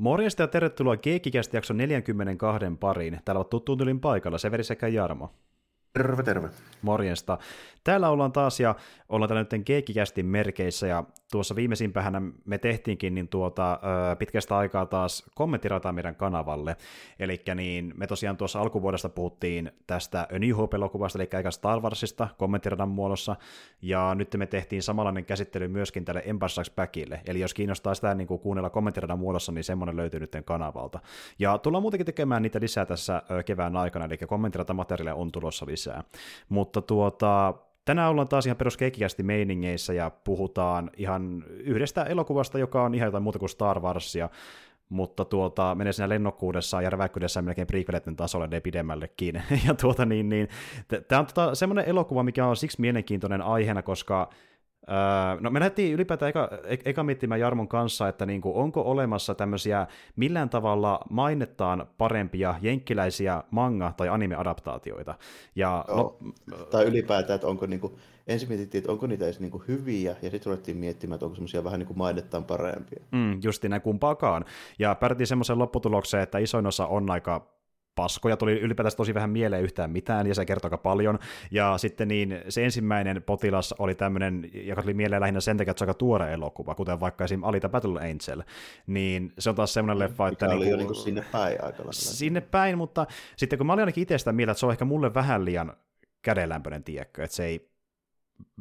Morjesta ja tervetuloa Keikkikästi jakson 42 pariin. Täällä ovat tuttuun tylin paikalla Severi sekä Jarmo. Terve, terve. Morjesta. Täällä ollaan taas ja ollaan täällä nyt keikkikästin merkeissä ja tuossa viimeisimpähän me tehtiinkin niin tuota, pitkästä aikaa taas kommenttirataa meidän kanavalle. Eli niin, me tosiaan tuossa alkuvuodesta puhuttiin tästä A New Hope-elokuvasta, eli eikä Star Warsista kommenttiradan muodossa, ja nyt me tehtiin samanlainen käsittely myöskin tälle Empire Strikes Backille, eli jos kiinnostaa sitä niin kuin kuunnella kommenttiradan muodossa, niin semmoinen löytyy nyt kanavalta. Ja tullaan muutenkin tekemään niitä lisää tässä kevään aikana, eli kommenttiratamateriaalia on tulossa lisää. Mutta tuota, Tänään ollaan taas ihan peruskeikkiästi meiningeissä ja puhutaan ihan yhdestä elokuvasta, joka on ihan jotain muuta kuin Star Warsia, mutta tuota, menee siinä lennokkuudessa ja räväkkyydessä melkein prequeleiden tasolle ne pidemmällekin. ja tuota, niin, niin, tämä on tota, semmoinen elokuva, mikä on siksi mielenkiintoinen aiheena, koska Öö, no me lähdettiin ylipäätään eka, e-, eka miettimään Jarmon kanssa, että niin kuin, onko olemassa tämmöisiä millään tavalla mainettaan parempia jenkkiläisiä manga- tai anime-adaptaatioita. Ja, no, tai ylipäätään, että onko niin kuin, ensin mietittiin, että onko niitä edes niin kuin hyviä, ja sitten ruvettiin miettimään, että onko semmoisia vähän niin kuin mainettaan parempia. Mm, justi näin kumpaakaan. Ja päädyttiin semmoiseen lopputulokseen, että isoin osa on aika paskoja, tuli ylipäätään tosi vähän mieleen yhtään mitään, ja se kertoo aika paljon. Ja sitten niin se ensimmäinen potilas oli tämmöinen, joka tuli mieleen lähinnä sen takia, että se aika tuore elokuva, kuten vaikka esim. Alita Battle Angel, niin se on taas semmoinen leffa, että... Mikä oli niin kuin, jo niin sinne päin aika Sinne päin, mutta sitten kun mä olin ainakin itse sitä mieltä, että se on ehkä mulle vähän liian kädenlämpöinen tiekkö, että se ei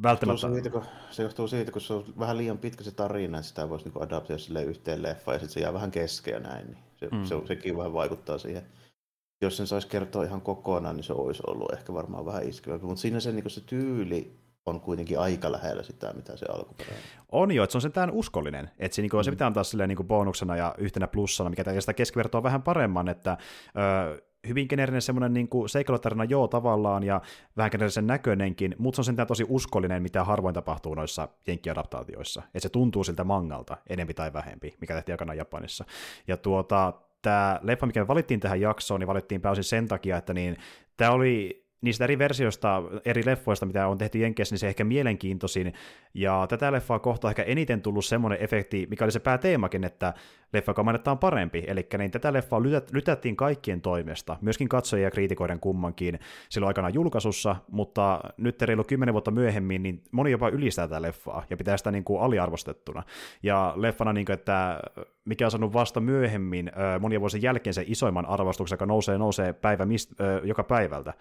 välttämättä... Se, siitä, kun, se johtuu siitä, kun se on vähän liian pitkä se tarina, että sitä voisi niin adaptoida yhteen leffaan, ja sitten se jää vähän keskeä ja näin, niin se, mm. se, sekin vähän vaikuttaa siihen jos sen saisi kertoa ihan kokonaan, niin se olisi ollut ehkä varmaan vähän iskevämpi. Mutta siinä se, niin se tyyli on kuitenkin aika lähellä sitä, mitä se alkuperäinen. On jo, että se on sentään uskollinen. Että se, niin kuin, mm. se pitää antaa silleen, niin kuin bonuksena ja yhtenä plussana, mikä tekee sitä keskivertoa vähän paremman, että ö, hyvin generinen semmoinen niin seikkailutarina joo tavallaan ja vähän generisen näköinenkin, mutta se on sentään tosi uskollinen, mitä harvoin tapahtuu noissa jenkkiadaptaatioissa. Että se tuntuu siltä mangalta, enempi tai vähempi, mikä tehtiin aikana Japanissa. Ja tuota, tämä leffa, mikä me valittiin tähän jaksoon, niin valittiin pääosin sen takia, että niin, tämä oli niistä eri versioista, eri leffoista, mitä on tehty Jenkeissä, niin se ehkä mielenkiintoisin. Ja tätä leffaa kohtaa ehkä eniten tullut semmoinen efekti, mikä oli se pääteemakin, että leffa, joka mainitaan parempi. Eli niin tätä leffaa lytät, lytättiin kaikkien toimesta, myöskin katsojia ja kriitikoiden kummankin silloin aikana julkaisussa, mutta nyt reilu kymmenen vuotta myöhemmin, niin moni jopa ylistää tätä leffaa ja pitää sitä niin kuin aliarvostettuna. Ja leffana, niin kuin, että mikä on saanut vasta myöhemmin, monia vuosien jälkeen se isoimman arvostuksen, joka nousee nousee päivä mist, joka päivältä.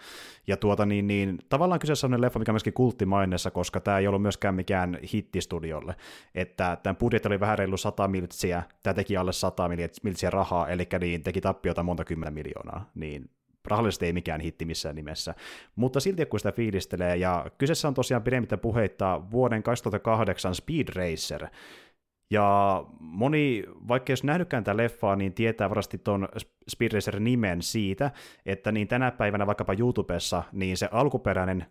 Ja tuota, niin, niin, tavallaan kyseessä on leffa, mikä on myöskin kulttimaineessa, koska tämä ei ollut myöskään mikään hittistudiolle. Että tämän budjetti oli vähän reilu 100 miltsiä, tämä teki alle 100 miltsiä rahaa, eli niin teki tappiota monta kymmenen miljoonaa, niin rahallisesti ei mikään hitti missään nimessä. Mutta silti kun sitä fiilistelee, ja kyseessä on tosiaan pidemmittä puheita vuoden 2008 Speed Racer, ja moni, vaikka jos nähnytkään tätä leffaa, niin tietää varasti tuon Speed Racer nimen siitä, että niin tänä päivänä vaikkapa YouTubessa, niin se alkuperäinen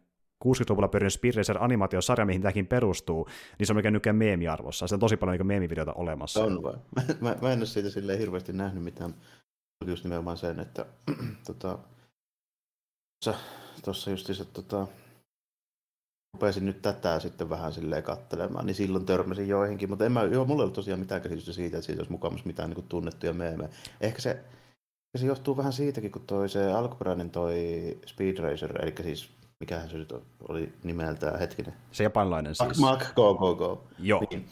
60-luvulla pyörinyt Speed Racer animaatiosarja, mihin tämäkin perustuu, niin se on mikä nykyään meemiarvossa. Se on tosi paljon niin meemivideoita olemassa. On vai. Mä, mä en ole siitä silleen hirveästi nähnyt mitään, just nimenomaan sen, että tota, tuossa just että tota, rupesin nyt tätä sitten vähän silleen kattelemaan, niin silloin törmäsin joihinkin, mutta en mä, joo, mulla ei ollut tosiaan mitään käsitystä siitä, että siitä olisi mukaan mitään niin tunnettuja meemejä. Ehkä se, se johtuu vähän siitäkin, kun toi se alkuperäinen toi Speed Racer, eli siis mikähän se nyt oli nimeltään, hetkinen. Se japanilainen siis. Mark Go Go Go. Joo. Niin,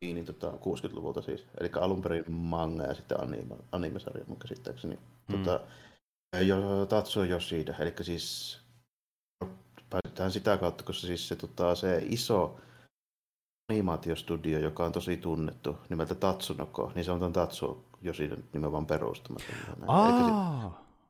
niin, niin tota, 60-luvulta siis. Eli alun perin manga ja sitten anime, animesarja mun käsittääkseni. Mm. Tota, jo, Tatsuo Yoshida, eli siis päädytään sitä kautta, koska siis se, tota, se iso animaatiostudio, joka on tosi tunnettu nimeltä Tatsunoko, niin se on tämän Tatsuo Yoshida nimenomaan perustama.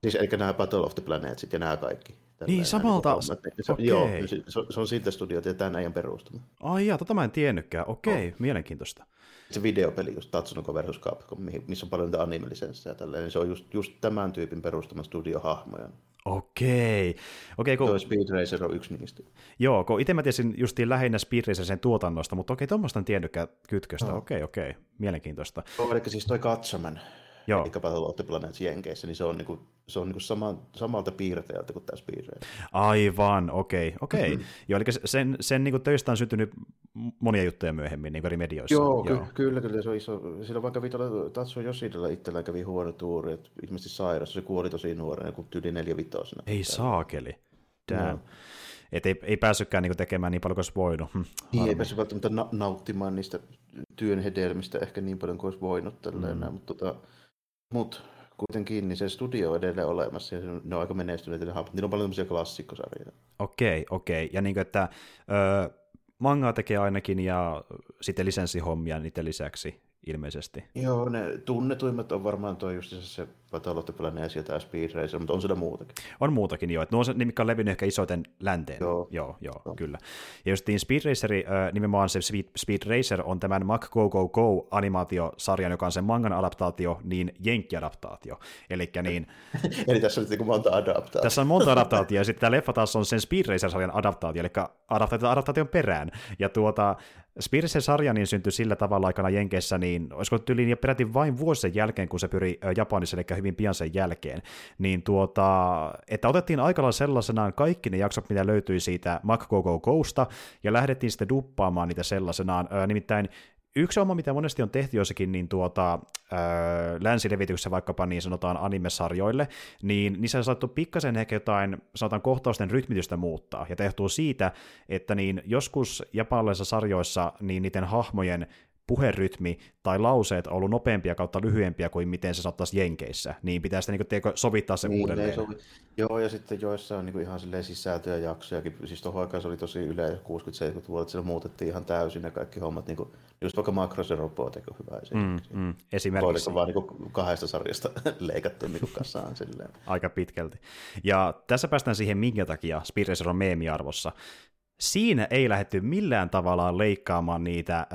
Siis, eli nämä Battle of the Planetsit ja nämä kaikki. Niin, samalta. Niin se, okay. Joo, se, se on siitä studiota ja tämän ajan perustama. Ai jaa, tota mä en tiennytkään. Okei, okay, oh. mielenkiintoista. Se videopeli, just Tatsunoko versus Capcom, missä on paljon niitä anime ja tälleen, niin se on just, just tämän tyypin perustama studiohahmoja. Okei. Okei kun... Tuo Speed Racer on yksi niistä. Joo, kun itse mä tiesin justiin lähinnä Speed Racerin tuotannosta, mutta okei, tuommoista en tiennytkään kytköstä. No. Okei, okei, mielenkiintoista. Joo, eli siis toi Katsomen, Joo. eli Battle of the Planets Jenkeissä, niin se on, niinku, se on niinku sama, samalta piirteeltä kuin tämä Speed Racer. Aivan, okei, okay, okei. Okay. Mm-hmm. Joo, eli sen, sen niin kuin töistä on syntynyt monia juttuja myöhemmin niin eri medioissa. Joo, Joo. Ky- kyllä, kyllä, se on iso. Silloin vaikka Vitola Tatsuo Yoshidella itsellään kävi huono tuuri, että ilmeisesti sairaus, se kuoli tosi nuorena, kun tyyli neljä vitosena. Ei saakeli. Damn. No. Et ei, ei päässytkään niinku tekemään niin paljon kuin olisi voinut. Hm, niin, ei päässyt välttämättä na- nauttimaan niistä työn hedelmistä ehkä niin paljon kuin olisi voinut. Tälleen, mm. mutta tota, mut, kuitenkin niin se studio on edelleen olemassa ja ne on aika menestyneitä. Niillä on paljon tämmöisiä klassikkosarjoja. Okei, okei. Ja niin kuin, että ö, mangaa tekee ainakin ja sitten lisenssihommia niiden lisäksi ilmeisesti. Joo, ne tunnetuimmat on varmaan tuo just se Battle of the Planets ja tämä Speed Racer, mutta on sitä muutakin. On muutakin, joo. Että nuo on se, mikä on levinnyt ehkä isoiten länteen. Joo, joo, joo, joo. kyllä. Ja just niin Speed Racer, äh, nimenomaan se Speed, Speed Racer on tämän Mac Go Go Go animaatiosarjan, joka on sen mangan adaptaatio, niin jenkki-adaptaatio. Elikkä niin... Eli tässä on niin monta adaptaatiota. Tässä on monta adaptaatiota, ja sitten tämä leffa taas on sen Speed Racer-sarjan adaptaatio, eli adaptaatio adaptaation perään. Ja tuota, Speed Racer-sarja niin syntyi sillä tavalla aikana Jenkeissä, niin olisiko tyyliin peräti vain vuosi sen jälkeen, kun se pyri Japanissa, eli hyvin pian sen jälkeen, niin tuota, että otettiin aikalla sellaisenaan kaikki ne jaksot, mitä löytyi siitä Mac Go Go Gosta, ja lähdettiin sitten duppaamaan niitä sellaisenaan, nimittäin Yksi oma, mitä monesti on tehty joissakin niin tuota, äh, länsilevityksessä vaikkapa niin sanotaan animesarjoille, niin niissä on saattu pikkasen ehkä jotain, sanotaan kohtausten rytmitystä muuttaa, ja tehtuu siitä, että niin joskus japanilaisissa sarjoissa niin niiden hahmojen puherytmi tai lauseet on ollut nopeampia kautta lyhyempiä kuin miten se saattaisi Jenkeissä, niin pitää sitä niin kuin, sovittaa se niin, uudelleen. Sovi. Joo, ja sitten joissa on niin kuin ihan silleen sisältöjä jaksojakin, siis tuohon aikaan se oli tosi yle 60-70-luvulla, että siellä muutettiin ihan täysin ne kaikki hommat, niin kuin, just vaikka Macros ja Robotech on hyvä esimerkiksi. Mm, mm, esimerkiksi. Oliko vaan niin kuin kahdesta sarjasta leikattu niin kuin kasaan silleen. Aika pitkälti. Ja tässä päästään siihen, minkä takia Racer on meemiarvossa siinä ei lähdetty millään tavalla leikkaamaan niitä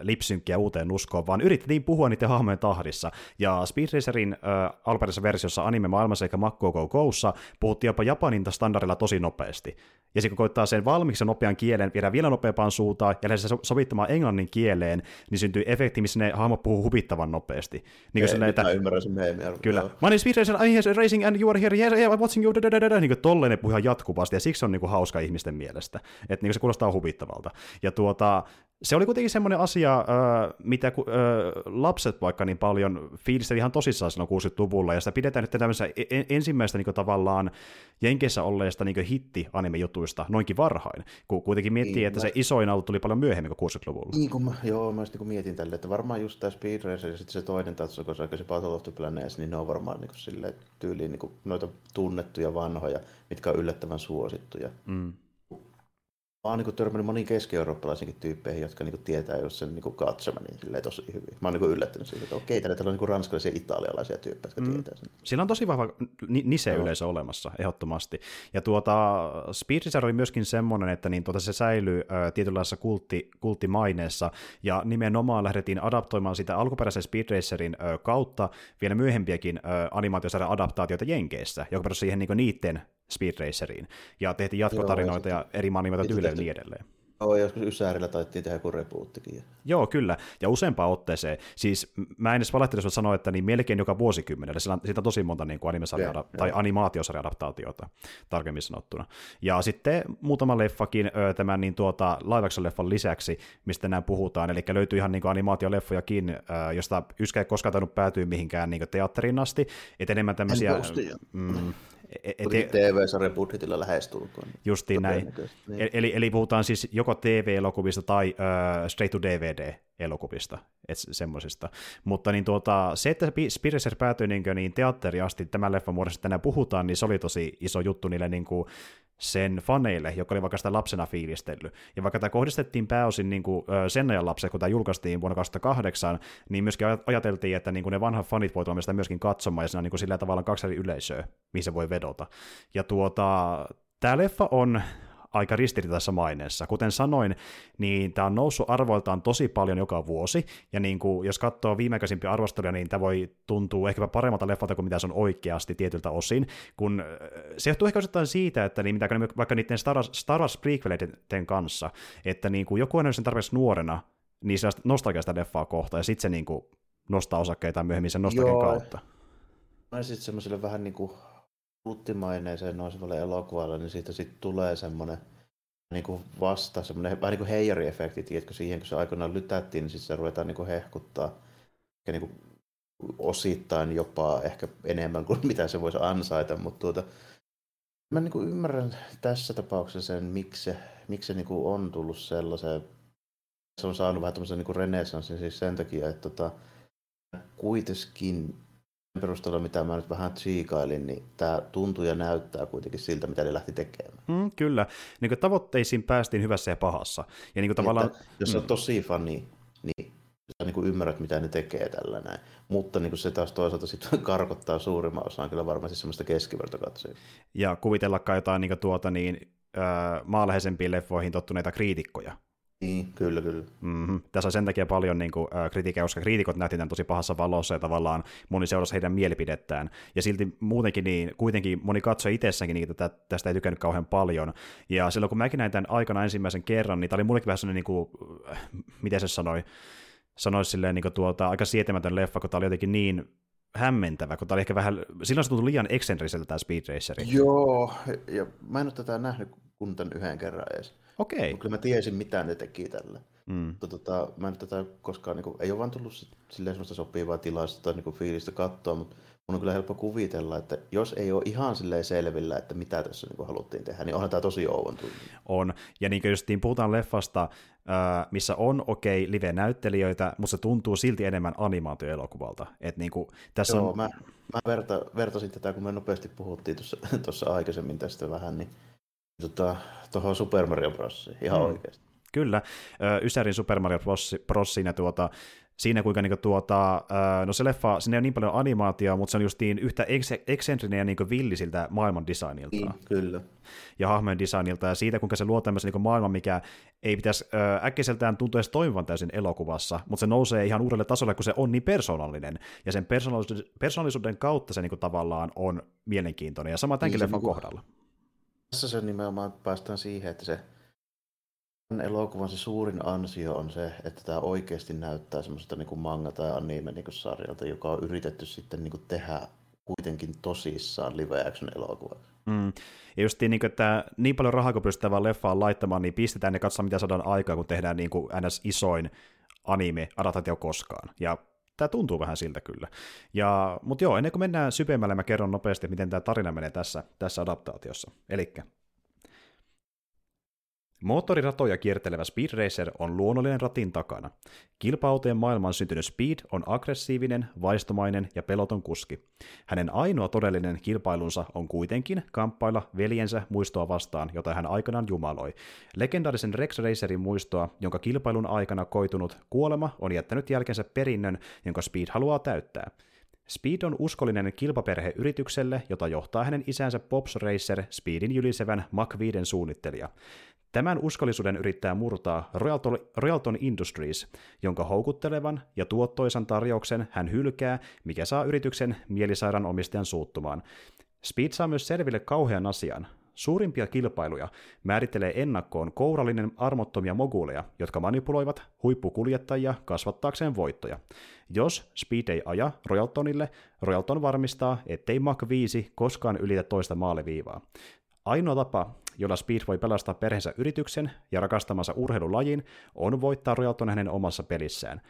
lipsynkkiä uuteen uskoon, vaan yritettiin puhua niiden hahmojen tahdissa. Ja Speed Racerin alperisessa versiossa anime maailmassa eikä Makko Go Goussa puhuttiin jopa Japanin standardilla tosi nopeasti. Ja sitten kun koittaa sen valmiiksi nopean kielen viedä vielä nopeampaan suuntaan ja lähdetään sovittamaan englannin kieleen, niin syntyy efekti, missä ne hahmot puhuu huvittavan nopeasti. Niin kuin että, ymmärrän sen meemiä. Kyllä. My name is I'm racing and you are here, yeah, yeah, watching you, da, da, da, da. niin kuin tolleen ne puhuu jatkuvasti, ja siksi on niin kuin hauska ihmisten mielestä. Että niin se kuulostaa huvittavalta. Ja tuota, se oli kuitenkin semmoinen asia, mitä lapset vaikka niin paljon fiilisteli ihan tosissaan silloin 60-luvulla, ja sitä pidetään nyt tämmöistä e-, e- ensimmäistä niin tavallaan Jenkeissä olleista niin hitti-anime-jutuista noinkin varhain, kun kuitenkin miettii, niin, että mä... se isoin alue tuli paljon myöhemmin kuin 60-luvulla. Niin, kun mä, joo, mä niin mietin tälle, että varmaan just tämä Speed Racer ja sitten se toinen Tatsuko, se Battle of the Planets, niin ne on varmaan niin sille tyyliin niin noita tunnettuja vanhoja, mitkä on yllättävän suosittuja. Mm oon niin törmännyt moniin keski-eurooppalaisiinkin tyyppeihin, jotka niin tietää just sen niin katsoman niin tosi hyvin. Mä oon niin yllättynyt siitä, että okei, täällä, on niin ranskalaisia ja italialaisia tyyppejä, jotka mm. tietää sen. Sillä on tosi vahva nise-yleisö olemassa, ehdottomasti. Ja tuota, Speed Racer oli myöskin semmoinen, että niin tuota, se säilyy ä, tietynlaisessa kultti, kulttimaineessa, ja nimenomaan lähdettiin adaptoimaan sitä alkuperäisen Speed Racerin ä, kautta vielä myöhempiäkin ä, animaatiosarjan adaptaatioita Jenkeissä, joka perustui siihen niin niiden Speed Raceriin. Ja tehtiin jatkotarinoita Joo, ja, ja eri maanimata tyylejä ja niin edelleen. Joo, joskus Ysärillä taittiin tehdä joku rebuuttikin. Joo, kyllä. Ja useampaan otteeseen. Siis mä en edes valehtelusti sanoa, että niin melkein joka vuosikymmenellä. Sillä on, siitä on tosi monta niin kuin animesarja yeah, tai yeah. animaatiosarja-adaptaatiota, tarkemmin sanottuna. Ja sitten muutama leffakin tämän niin tuota, live leffan lisäksi, mistä nämä puhutaan. Eli löytyy ihan niin kuin animaatioleffojakin, josta Yskä ei koskaan tainnut päätyä mihinkään niin teatteriin asti. Et enemmän tämmöisiä... Mm, et, et, TV-sarjan budjetilla lähestulkoon. Justiin näin. Niin. Eli, eli puhutaan siis joko TV-elokuvista tai uh, straight to DVD-elokuvista, semmoisista. Mutta niin tuota, se, että Spiricer päätyi niin, niin teatteri asti tämän leffan muodossa tänään puhutaan, niin se oli tosi iso juttu niille niin kuin, sen faneille, joka oli vaikka sitä lapsena fiilistellyt. Ja vaikka tämä kohdistettiin pääosin niin kuin, sen ajan lapsille, kun tämä julkaistiin vuonna 2008, niin myöskin ajateltiin, että niin kuin ne vanhat fanit voi sitä myöskin katsomaan, ja siinä on niin kuin sillä tavalla kaksi eri yleisöä, mihin se voi vedota. Ja tuota, tämä leffa on aika ristiriitaisessa maineessa. Kuten sanoin, niin tämä on noussut arvoiltaan tosi paljon joka vuosi, ja niin kuin, jos katsoo viimeaikaisimpia arvosteluja, niin tämä voi tuntua ehkäpä paremmalta leffalta kuin mitä se on oikeasti tietyltä osin, kun äh, se johtuu ehkä osittain siitä, että niin, mitä vaikka niiden Star Wars, Star Wars prequeleiden kanssa, että niin kuin joku on sen tarpeeksi nuorena, niin se nostalgiasta leffaa kohtaan, ja sitten se niin kuin nostaa osakkeita myöhemmin sen nostakin Joo. kautta. No sitten semmoiselle vähän niin kuin kulttimaineeseen nousevalle elokuvalle, niin siitä sitten tulee semmoinen niin kuin vasta, semmoinen vähän niin kuin heijariefekti, tiedätkö, siihen kun se aikoinaan lytättiin, niin sitten se ruvetaan niin kuin hehkuttaa. Ja niin kuin osittain jopa ehkä enemmän kuin mitä se voisi ansaita, mutta tuota, mä niin kuin ymmärrän tässä tapauksessa sen, miksi se, miksi se niin kuin on tullut sellaiseen, se on saanut vähän tämmöisen niin renesanssin siis sen takia, että tota, kuitenkin perusteella, mitä mä nyt vähän tsiikailin, niin tämä tuntuu ja näyttää kuitenkin siltä, mitä ne lähti tekemään. Mm, kyllä. Niin kuin tavoitteisiin päästiin hyvässä ja pahassa. Ja niin kuin tavallaan... Että, jos mm. on tosi fani, niin sä niin kuin ymmärrät, mitä ne tekee tällä näin. Mutta niin kuin se taas toisaalta sitten karkottaa suurimman osaan kyllä varmasti semmoista keskivertokatsojia. Ja kuvitellakaan jotain niin tuota niin, maaleheisempiin leffoihin tottuneita kriitikkoja, niin, kyllä, kyllä. Mm-hmm. Tässä on sen takia paljon niin kuin, äh, kritiikkiä, koska kriitikot nähtiin tämän tosi pahassa valossa ja tavallaan moni seurasi heidän mielipidettään. Ja silti muutenkin niin, kuitenkin moni katsoi itsessäänkin, niin että tästä ei tykännyt kauhean paljon. Ja silloin kun mäkin näin tämän aikana ensimmäisen kerran, niin tämä oli mullekin vähän sellainen, niin kuin, äh, miten se sanoi, sanoisi silleen niin kuin tuota, aika sietämätön leffa, kun tämä oli jotenkin niin hämmentävä, kun tämä oli ehkä vähän, silloin se tuntui liian eksentriseltä tämä Speed Racer. Joo, ja mä en ole tätä nähnyt kun tämän yhden kerran edes. Okei. Okay. Kyllä mä tiesin, mitä ne teki tällä. Mm. Mutta tota, mä en tätä koskaan, niin kuin, ei ole vaan tullut silleen sellaista sopivaa tilasta tai niin kuin, fiilistä katsoa, mutta mun on kyllä helppo kuvitella, että jos ei ole ihan silleen selvillä, että mitä tässä niin kuin, haluttiin tehdä, niin onhan tämä tosi tunne. On, ja niin kuin justiin puhutaan leffasta, missä on okei okay, live-näyttelijöitä, mutta se tuntuu silti enemmän animaatioelokuvalta. Et niin kuin, tässä Joo, on... mä, mä verta, vertasin tätä, kun me nopeasti puhuttiin tuossa aikaisemmin tästä vähän, niin tota, tuohon Super Mario Brosiin, ihan hmm. oikeasti. Kyllä, Ysärin Super Mario Brosin ja tuota, siinä kuinka niinku tuota, no se leffa, siinä ei ole niin paljon animaatiota, mutta se on justiin yhtä eksentrinen ja niinku villi siltä maailman designilta. Niin, kyllä. Ja hahmojen designilta, ja siitä kuinka se luo tämmöisen niinku maailman, mikä ei pitäisi äkkiseltään tuntua edes toimivan täysin elokuvassa, mutta se nousee ihan uudelle tasolle, kun se on niin persoonallinen, ja sen persoonallisuuden kautta se niinku tavallaan on mielenkiintoinen, ja sama tämänkin niin, leffan niinku, kohdalla. Tässä se nimenomaan päästään siihen, että se elokuvan se suurin ansio on se, että tämä oikeasti näyttää semmoista niin manga- tai anime-sarjalta, joka on yritetty sitten niin kuin tehdä kuitenkin tosissaan live action elokuva. Mm. Ja just niin, että niin paljon rahaa kun pystytään vaan leffaan laittamaan, niin pistetään ja katsotaan mitä saadaan aikaa, kun tehdään niin kuin ns. isoin anime-adaptaatio koskaan. Ja tämä tuntuu vähän siltä kyllä. Ja, mutta joo, ennen kuin mennään syvemmälle, mä kerron nopeasti, miten tämä tarina menee tässä, tässä adaptaatiossa. Elikkä Moottoriratoja kiertelevä Speed Racer on luonnollinen ratin takana. Kilpautojen maailmaan syntynyt Speed on aggressiivinen, vaistomainen ja peloton kuski. Hänen ainoa todellinen kilpailunsa on kuitenkin kamppailla veljensä muistoa vastaan, jota hän aikanaan jumaloi. Legendaarisen Rex Racerin muistoa, jonka kilpailun aikana koitunut kuolema on jättänyt jälkensä perinnön, jonka Speed haluaa täyttää. Speed on uskollinen kilpaperhe yritykselle, jota johtaa hänen isänsä Pops Racer, Speedin jylisevän Mach 5 suunnittelija. Tämän uskollisuuden yrittää murtaa Royalton, Industries, jonka houkuttelevan ja tuottoisan tarjouksen hän hylkää, mikä saa yrityksen mielisairaan omistajan suuttumaan. Speed saa myös selville kauhean asian. Suurimpia kilpailuja määrittelee ennakkoon kourallinen armottomia moguleja, jotka manipuloivat huippukuljettajia kasvattaakseen voittoja. Jos Speed ei aja Royaltonille, Royalton varmistaa, ettei Mach 5 koskaan ylitä toista maaliviivaa. Ainoa tapa, jolla Speed voi pelastaa perheensä yrityksen ja rakastamansa urheilulajin, on voittaa Royalton hänen omassa pelissään.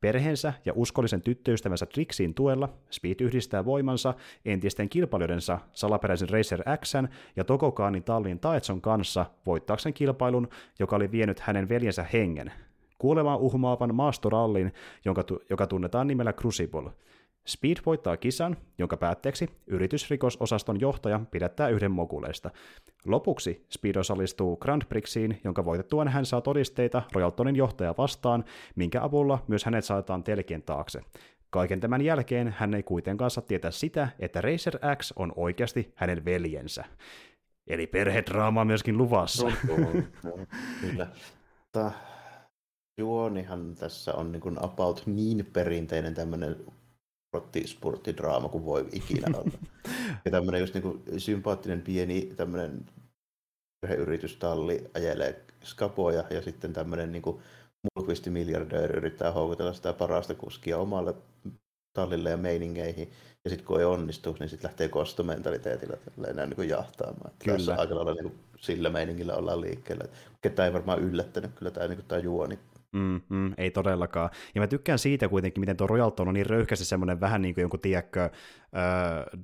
Perheensä ja uskollisen tyttöystävänsä Trixin tuella Speed yhdistää voimansa entisten kilpailijoidensa salaperäisen Racer Xn ja Tokokaanin tallin Taetson kanssa voittaakseen kilpailun, joka oli vienyt hänen veljensä hengen. Kuolemaan uhmaavan maastorallin, jonka, joka tunnetaan nimellä Crucible – Speed voittaa kisan, jonka päätteeksi yritysrikososaston johtaja pidättää yhden mokuleista. Lopuksi Speed osallistuu Grand Prixiin, jonka voitettuaan hän saa todisteita Royaltonin johtaja vastaan, minkä avulla myös hänet saataan telkien taakse. Kaiken tämän jälkeen hän ei kuitenkaan saa tietää sitä, että Racer X on oikeasti hänen veljensä. Eli perhedraama myöskin luvassa. Kyllä. juonihan tässä on niin kuin about niin perinteinen tämmöinen sporttidraama kuin voi ikinä olla. ja tämmöinen just niin sympaattinen pieni tämmöinen yritystalli ajelee skapoja ja sitten tämmöinen niin kuin mulkvisti miljardööri yrittää houkutella sitä parasta kuskia omalle tallille ja meiningeihin, ja sitten kun ei onnistu, niin sitten lähtee kostomentaliteetillä enää niin jahtaamaan. Että kyllä. Tässä aika lailla niin sillä meiningillä ollaan liikkeellä. Ketä ei varmaan yllättänyt kyllä tämä, niin tämä juoni Mm, mm, ei todellakaan. Ja mä tykkään siitä kuitenkin, miten tuo Royalton on niin röyhkästi semmoinen vähän niin kuin jonkun, tiedätkö, äh,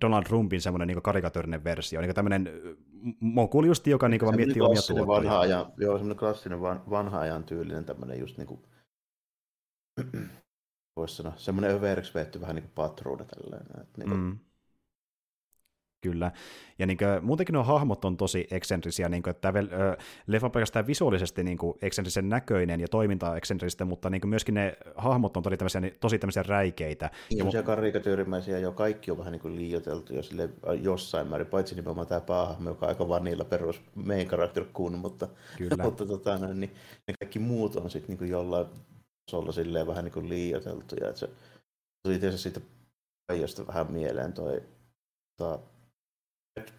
Donald Trumpin semmoinen niin karikatyyrinen versio. Niin tämmöinen mokuli just, joka niin vaan miettii omia tuottoja. Vanha ajan, joo, semmoinen klassinen van, vanha ajan tyylinen tämmöinen just niin kuin, voisi sanoa, semmoinen överiksi vetty vähän niin kuin patruuna tällainen. Että niin kuin, mm. Kyllä. Ja niin kuin, muutenkin nuo hahmot on tosi eksentrisiä, niin kuin, että tämä leffa on pelkästään visuaalisesti niin kuin, eksentrisen näköinen ja toiminta eksentristä, mutta niin kuin, myöskin ne hahmot on tosi tämmöisiä, tosi tämmöisiä räikeitä. Semmoisia karikatyyrimäisiä jo kaikki on vähän niin kuin liioiteltu jo sille jossain määrin, paitsi nimenomaan tämä päähahmo, joka on aika vanilla perus main character kun, mutta, Kyllä. mutta tota, niin, ne kaikki muut on sitten niin jollain tasolla silleen vähän niin kuin liioiteltuja. Että se tuli tietysti siitä vähän mieleen toi tota,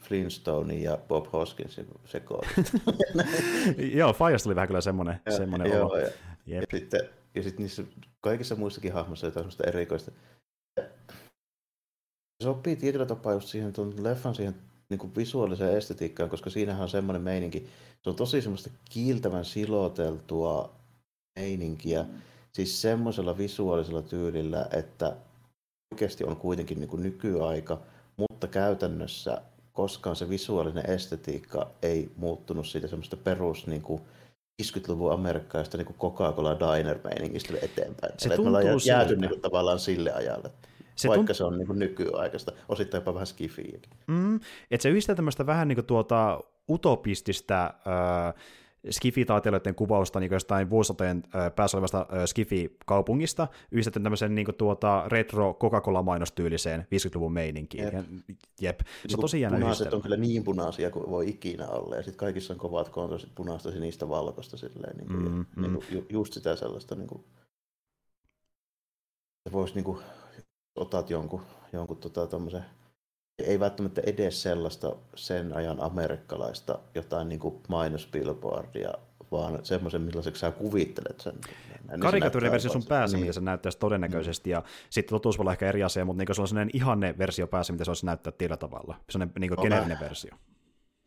Flintstone ja Bob Hoskinsin sekoitus. joo, Fajasta oli vähän kyllä semmoinen, ja, semmoinen joo, olo. Ja, ja, sitten, ja sitten niissä kaikissa muissakin hahmoissa jotain semmoista erikoista. Se sopii tietyllä tapaa just siihen tuon leffan siihen niin kuin visuaaliseen estetiikkaan, koska siinähän on semmoinen meininki. Se on tosi semmoista kiiltävän siloteltua meininkiä. Siis semmoisella visuaalisella tyylillä, että oikeasti on kuitenkin niin kuin nykyaika, mutta käytännössä koskaan se visuaalinen estetiikka ei muuttunut siitä semmoista perus niin kuin 50-luvun amerikkalaista niin Coca-Cola diner-meiningistä eteenpäin. Se tuntuu me ollaan jääty niin kuin, tavallaan sille ajalle. Se vaikka tunt... se on niin nykyaikaista, osittain jopa vähän skifiäkin. Mm, että se yhdistää tämmöistä vähän niin kuin tuota utopistista äh, Skifi-taiteilijoiden kuvausta niin jostain vuosisatojen päässä olevasta Skifi-kaupungista yhdistetty tämmöisen niin tuota, retro Coca-Cola-mainostyyliseen 50-luvun meininkiin. Jep. Jep. Se on tosi jännä Punaiset on kyllä niin punaisia kuin voi ikinä olla, ja sitten kaikissa on kovat kontrastit punaista, sinistä, valkoista, silleen, niin kuin, mm, mm. Niin kuin, just sitä sellaista, niin kuin, voisi niin kuin, otat jonkun, jonkun tota, tommosen ei välttämättä edes sellaista sen ajan amerikkalaista jotain niin kuin mainosbillboardia, vaan semmoisen, millaiseksi sä kuvittelet sen. Niin Karikatyyriversio sun päässä, niin. mitä se näyttäisi todennäköisesti, mm. ja sitten totuus voi olla ehkä eri asia, mutta niin se on sellainen ihanne versio päässä, mitä se olisi näyttää tällä tavalla. Sellainen niin okay. geneerinen versio.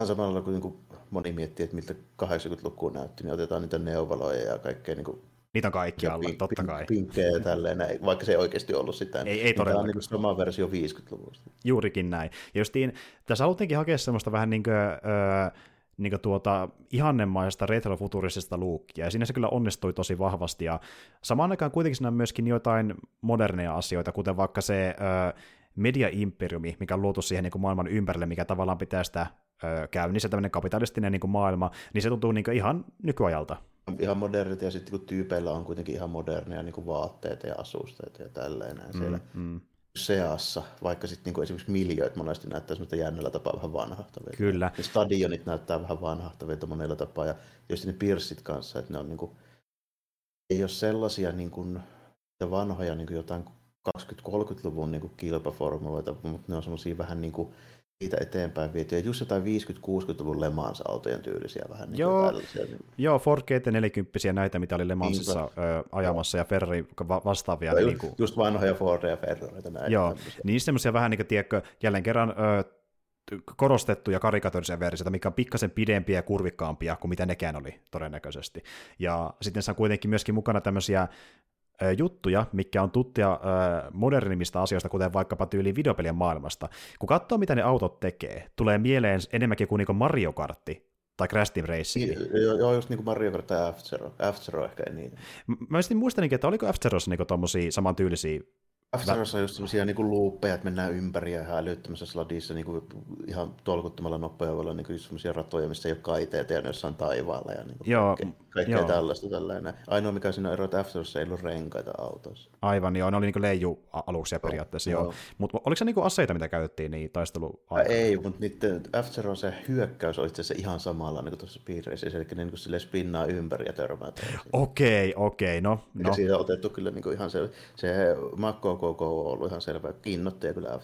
Samalla kun niin moni miettii, että miltä 80-lukua näytti, niin otetaan niitä neuvaloja ja kaikkea niin kuin Niitä on kaikki alla, pink, totta kai. Pinkkejä ja tälleen, näin, vaikka se ei oikeasti ollut sitä. Ei, ei Tämä on niin sama versio 50-luvusta. Juurikin näin. Ja justiin, tässä haluttiinkin hakea semmoista vähän niin kuin, öö, niin kuin tuota, ihannemaista retrofuturistisesta luukkia, ja siinä se kyllä onnistui tosi vahvasti, ja samaan aikaan kuitenkin siinä on myöskin jotain moderneja asioita, kuten vaikka se öö, media-imperiumi, mikä on luotu siihen niin kuin maailman ympärille, mikä tavallaan pitää sitä öö, käynnissä, tämmöinen kapitalistinen niin kuin maailma, niin se tuntuu niin kuin ihan nykyajalta ihan modernit ja sitten kun tyypeillä on kuitenkin ihan moderneja niin kuin vaatteita ja asusteita ja tälleen näin mm, siellä mm. seassa, vaikka sitten niin esimerkiksi miljöit monesti näyttää semmoista jännällä tapaa vähän vanhahtavia. Kyllä. Ja stadionit näyttää vähän vanhahtavia monella tapaa ja tietysti ne pirssit kanssa, että ne on niin kuin, ei ole sellaisia niin kuin, vanhoja niin kuin jotain 20-30-luvun niin kilpaformuloita, mutta ne on semmoisia vähän niin kuin siitä eteenpäin vietyä. Just jotain 50-60-luvun Le Mans-autojen tyylisiä vähän. Niin joo, niin. joo Ford GT40 näitä, mitä oli Le Mansissa ö, ajamassa, ja Ferrari vastaavia. Joo, niin kuin... Just vanhoja Fordia ja Ferrareita näitä. Joo, niin semmoisia vähän niin kuin, tiedätkö, jälleen kerran ö, korostettuja karikatorisia versioita, mikä on pikkasen pidempiä ja kurvikkaampia kuin mitä nekään oli todennäköisesti. Ja sitten se on kuitenkin myöskin mukana tämmöisiä juttuja, mikä on tuttuja modernimmista asioista, kuten vaikkapa tyyliin videopelien maailmasta. Kun katsoo, mitä ne autot tekee, tulee mieleen enemmänkin kuin, niin Mario Kartti tai Crash Team Racing. Joo, joo, just niin kuin Mario Kart tai F-Zero. F-Zero ehkä niin. Mä sitten muistaninkin, että oliko F-Zerossa niin samantyylisiä Afterassa on just sellaisia niin luuppeja, että mennään ympäri ja ihan älyttömässä sladissa niin kuin ihan tolkuttomalla nopeudella niin kuin sellaisia ratoja, missä ei ole kaiteita ja ne jossain taivaalla ja niin kuin joo, kaikkea, kaikkea joo. tällaista. Tällainen. Ainoa mikä siinä on ero, että Afterassa ei ollut renkaita autossa. Aivan, joo, ne oli niin leiju-aluksia periaatteessa, joo. joo. Mutta oliko se niin kuin aseita, mitä käytettiin niin taistelu Ei, mutta niiden Afteron se hyökkäys oli itse asiassa ihan samalla niin kuin tuossa Speed eli ne niin kuin spinnaa ympäri ja törmää Okei, okei, okay, no. no. Siitä on otettu kyllä niin kuin ihan se, se Makko go on ollut ihan selvä. Kiinnottaja kyllä f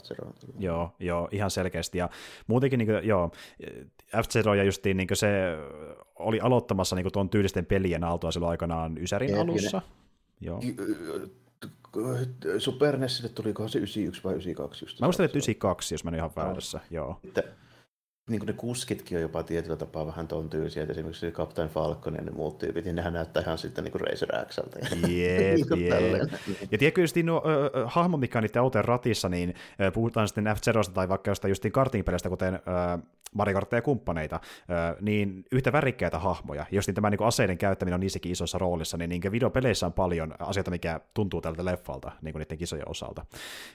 Joo, joo, ihan selkeästi. Ja muutenkin, niin kuin, joo, f ja justiin niin se oli aloittamassa niin tuon tyylisten pelien aaltoa silloin aikanaan Ysärin ja, alussa. Ne, joo. Super Nessille tulikohan se 91 vai 92 just? Mä muistan, että 92, jos mä ihan väärässä, no. joo. Niin kuin ne kuskitkin on jopa tietyllä tapaa vähän ton tyylisiä, että esimerkiksi Captain Falcon ja ne muut tyypit, niin nehän näyttää ihan sitten niin kuin Razer Xltä. Jep, jep. Ja tiedätkö just nuo äh, hahmo, mikä on niiden autojen ratissa, niin äh, puhutaan sitten f tai vaikka jostain justiin kartingpeleistä, kuten äh, Mario Kart ja kumppaneita, niin yhtä värikkäitä hahmoja. Jos niin tämä niin aseiden käyttäminen on niissäkin isossa roolissa, niin, niin videopeleissä on paljon asioita, mikä tuntuu tältä leffalta niin kuin niiden kisojen osalta.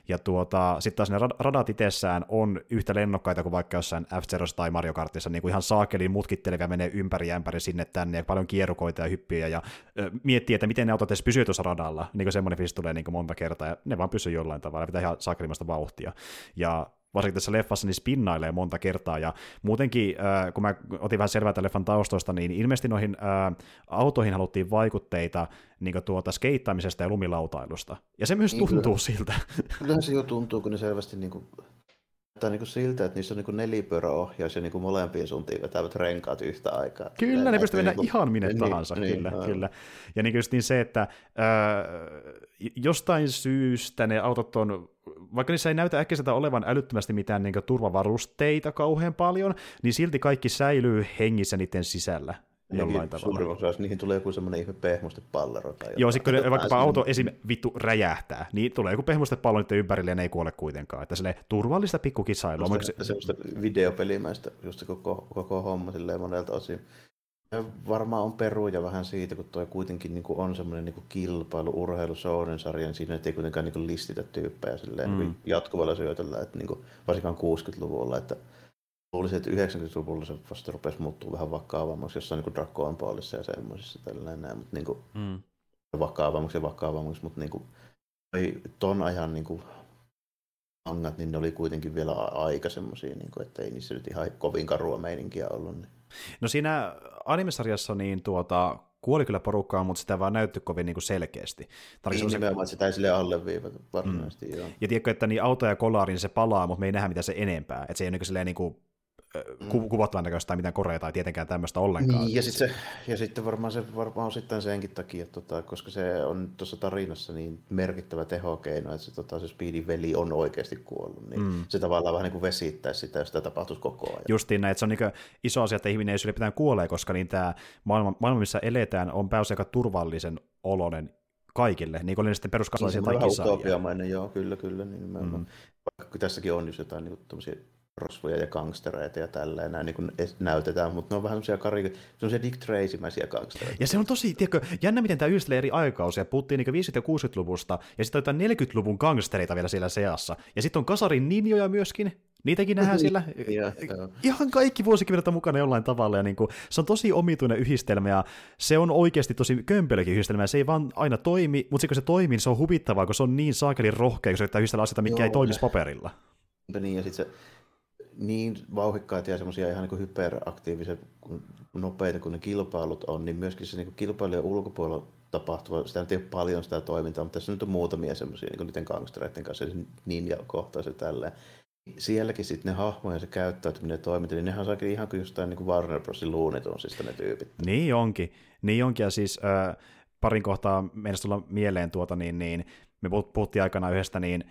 Ja tuota, sitten taas ne radat itsessään on yhtä lennokkaita kuin vaikka jossain f tai Mario Kartissa, niin kuin ihan saakelin mutkittelevia menee ympäri ja ympäri sinne tänne, ja paljon kierrukoita ja hyppiä, ja ö, miettii, että miten ne autot edes pysyy tuossa radalla, niin kuin semmoinen fiilis tulee niin kuin monta kertaa, ja ne vaan pysyy jollain tavalla, pitää ihan saakelimasta vauhtia. Ja varsinkin tässä leffassa, niin spinnailee monta kertaa, ja muutenkin, äh, kun mä otin vähän selvää tämän leffan taustoista, niin ilmeisesti noihin äh, autoihin haluttiin vaikutteita niin tuota skeittaamisesta ja lumilautailusta, ja se myös niin, tuntuu kyllä. siltä. Kyllä se jo tuntuu, kun ne selvästi niin kuin Tämä niin kuin siltä, että niissä on niin nelipyöräohjaus ja niin kuin molempiin suuntiin vetävät renkaat yhtä aikaa. Kyllä, ne pystyy mennä niin ihan minne niin, tahansa, niin, kyllä, niin, kyllä. Ja niin niin se, että ää, jostain syystä ne autot on, vaikka niissä ei näytä äkkiseltä olevan älyttömästi mitään niin varusteita kauhean paljon, niin silti kaikki säilyy hengissä niiden sisällä jollain tavalla. Suurin osa, niihin tulee joku semmoinen ihme pehmustepallero. Tai Joo, sitten kun vaikkapa auto esim. vittu räjähtää, niin tulee joku pehmustepallo niiden ympärille ja ne ei kuole kuitenkaan. Että sille turvallista pikkukisailua. Se, se, semmoista videopelimäistä just koko, koko homma silleen monelta osin. Ja varmaan on peruja vähän siitä, kun tuo kuitenkin niin kuin on semmoinen niin kilpailu, urheilu, sarja, niin siinä ei kuitenkaan niin kuin listitä tyyppejä silleen, mm. niin jatkuvalla syötöllä, että niin kuin, varsinkaan 60-luvulla, että luulisin, että 90-luvulla se vasta rupesi muuttua vähän vakavammaksi jossain niin Dragon Ballissa ja semmoisissa tällainen, mutta niin kuin, mm. vakavammaksi ja vakavammaksi, mutta niin kuin, ton ajan niin kuin, mangat, niin ne oli kuitenkin vielä aika semmoisia, niin kuin, että ei niissä nyt ihan kovin karua meininkiä ollut. Niin. No siinä animesarjassa niin tuota, kuoli kyllä porukkaa, mutta sitä vaan näytti kovin niin kuin selkeästi. niin, nimenomaan, sitä ei sille alleviivata varsinaisesti, mm. joo. Ja tiedätkö, että niin auto ja kolari, niin se palaa, mutta me ei nähdä mitä se enempää. Että se ei ole niin, niin kuin ku- kuvattavan näköistä tai mitään korea tai tietenkään tämmöistä ollenkaan. Niin, ja, sit se, ja sitten varmaan se varmaan sitten senkin takia, että tota, koska se on tuossa tarinassa niin merkittävä tehokeino, että se, tota, se Speedin veli on oikeasti kuollut, niin mm. se tavallaan vähän niin kuin vesittäisi sitä, jos sitä tapahtuisi koko ajan. Justiin näin, että se on niin iso asia, että ihminen ei ylipäätään kuolee, koska niin tämä maailma, maailma, missä eletään, on pääosin aika turvallisen oloinen kaikille, niin kuin oli sitten peruskansalaisia niin, tai kisaajia. joo, kyllä, kyllä. Niin mm. Vaikka tässäkin on just jotain niin rosvoja ja gangstereita ja tälleen näin niin kuin näytetään, mutta ne on vähän semmoisia kari, semmoisia Dick Tracy-mäisiä gangstereita. Ja se on tosi, tiedätkö, jännä miten tämä yhdistelee eri aikausia. Puhuttiin niin 50- ja 60-luvusta, ja sitten on 40-luvun gangstereita vielä siellä seassa. Ja sitten on kasarin ninjoja myöskin, Niitäkin nähdään siellä. ja, Ihan kaikki vuosikymmenet mukana jollain tavalla. Ja niin kuin, se on tosi omituinen yhdistelmä ja se on oikeasti tosi kömpelökin yhdistelmä. Ja se ei vaan aina toimi, mutta kun se toimii, niin se on huvittavaa, kun se on niin saakelin rohkea, kun se yrittää yhdistellä asioita, mikä Joo. ei toimisi paperilla. Niin, ja sitten se niin vauhikkaita ja semmoisia ihan niin hyperaktiivisia, nopeita kuin ne kilpailut on, niin myöskin se niin kilpailijan ulkopuolella tapahtuva, sitä ei ole paljon sitä toimintaa, mutta tässä nyt on muutamia semmoisia niin niiden gangstereiden kanssa, niin ja kohtaiset tälleen. Sielläkin sitten ne hahmoja, se käyttäytyminen ja toiminta, niin nehän saakin ihan kuin jostain niin kuin Warner Brosin luunitonsista ne tyypit. Niin onkin, niin onkin, ja siis äh, parin kohtaa meidän tulla mieleen tuota, niin, niin me puhuttiin aikana yhdestä niin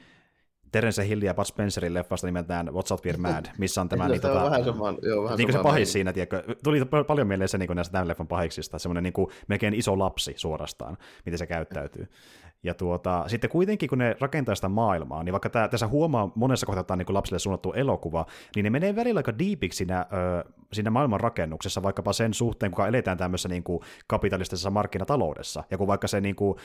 Terence Hill ja Bud Spencerin leffasta nimeltään What's Up We're Mad, missä on tämä... niin, tota, vähän saman, joo, vähän niin se pahis siinä, tiedätkö? Tuli paljon mieleen se niin näistä tämän leffan pahiksista, semmoinen niin kuin, melkein iso lapsi suorastaan, miten se käyttäytyy. Ja tuota, sitten kuitenkin, kun ne rakentaa sitä maailmaa, niin vaikka tää, tässä huomaa monessa kohtaa, että niin lapsille suunnattu elokuva, niin ne menee välillä aika diipiksi siinä, ö, siinä maailman rakennuksessa, vaikkapa sen suhteen, kuka eletään tämmöisessä niin kuin kapitalistisessa markkinataloudessa. Ja kun vaikka se niin kuin,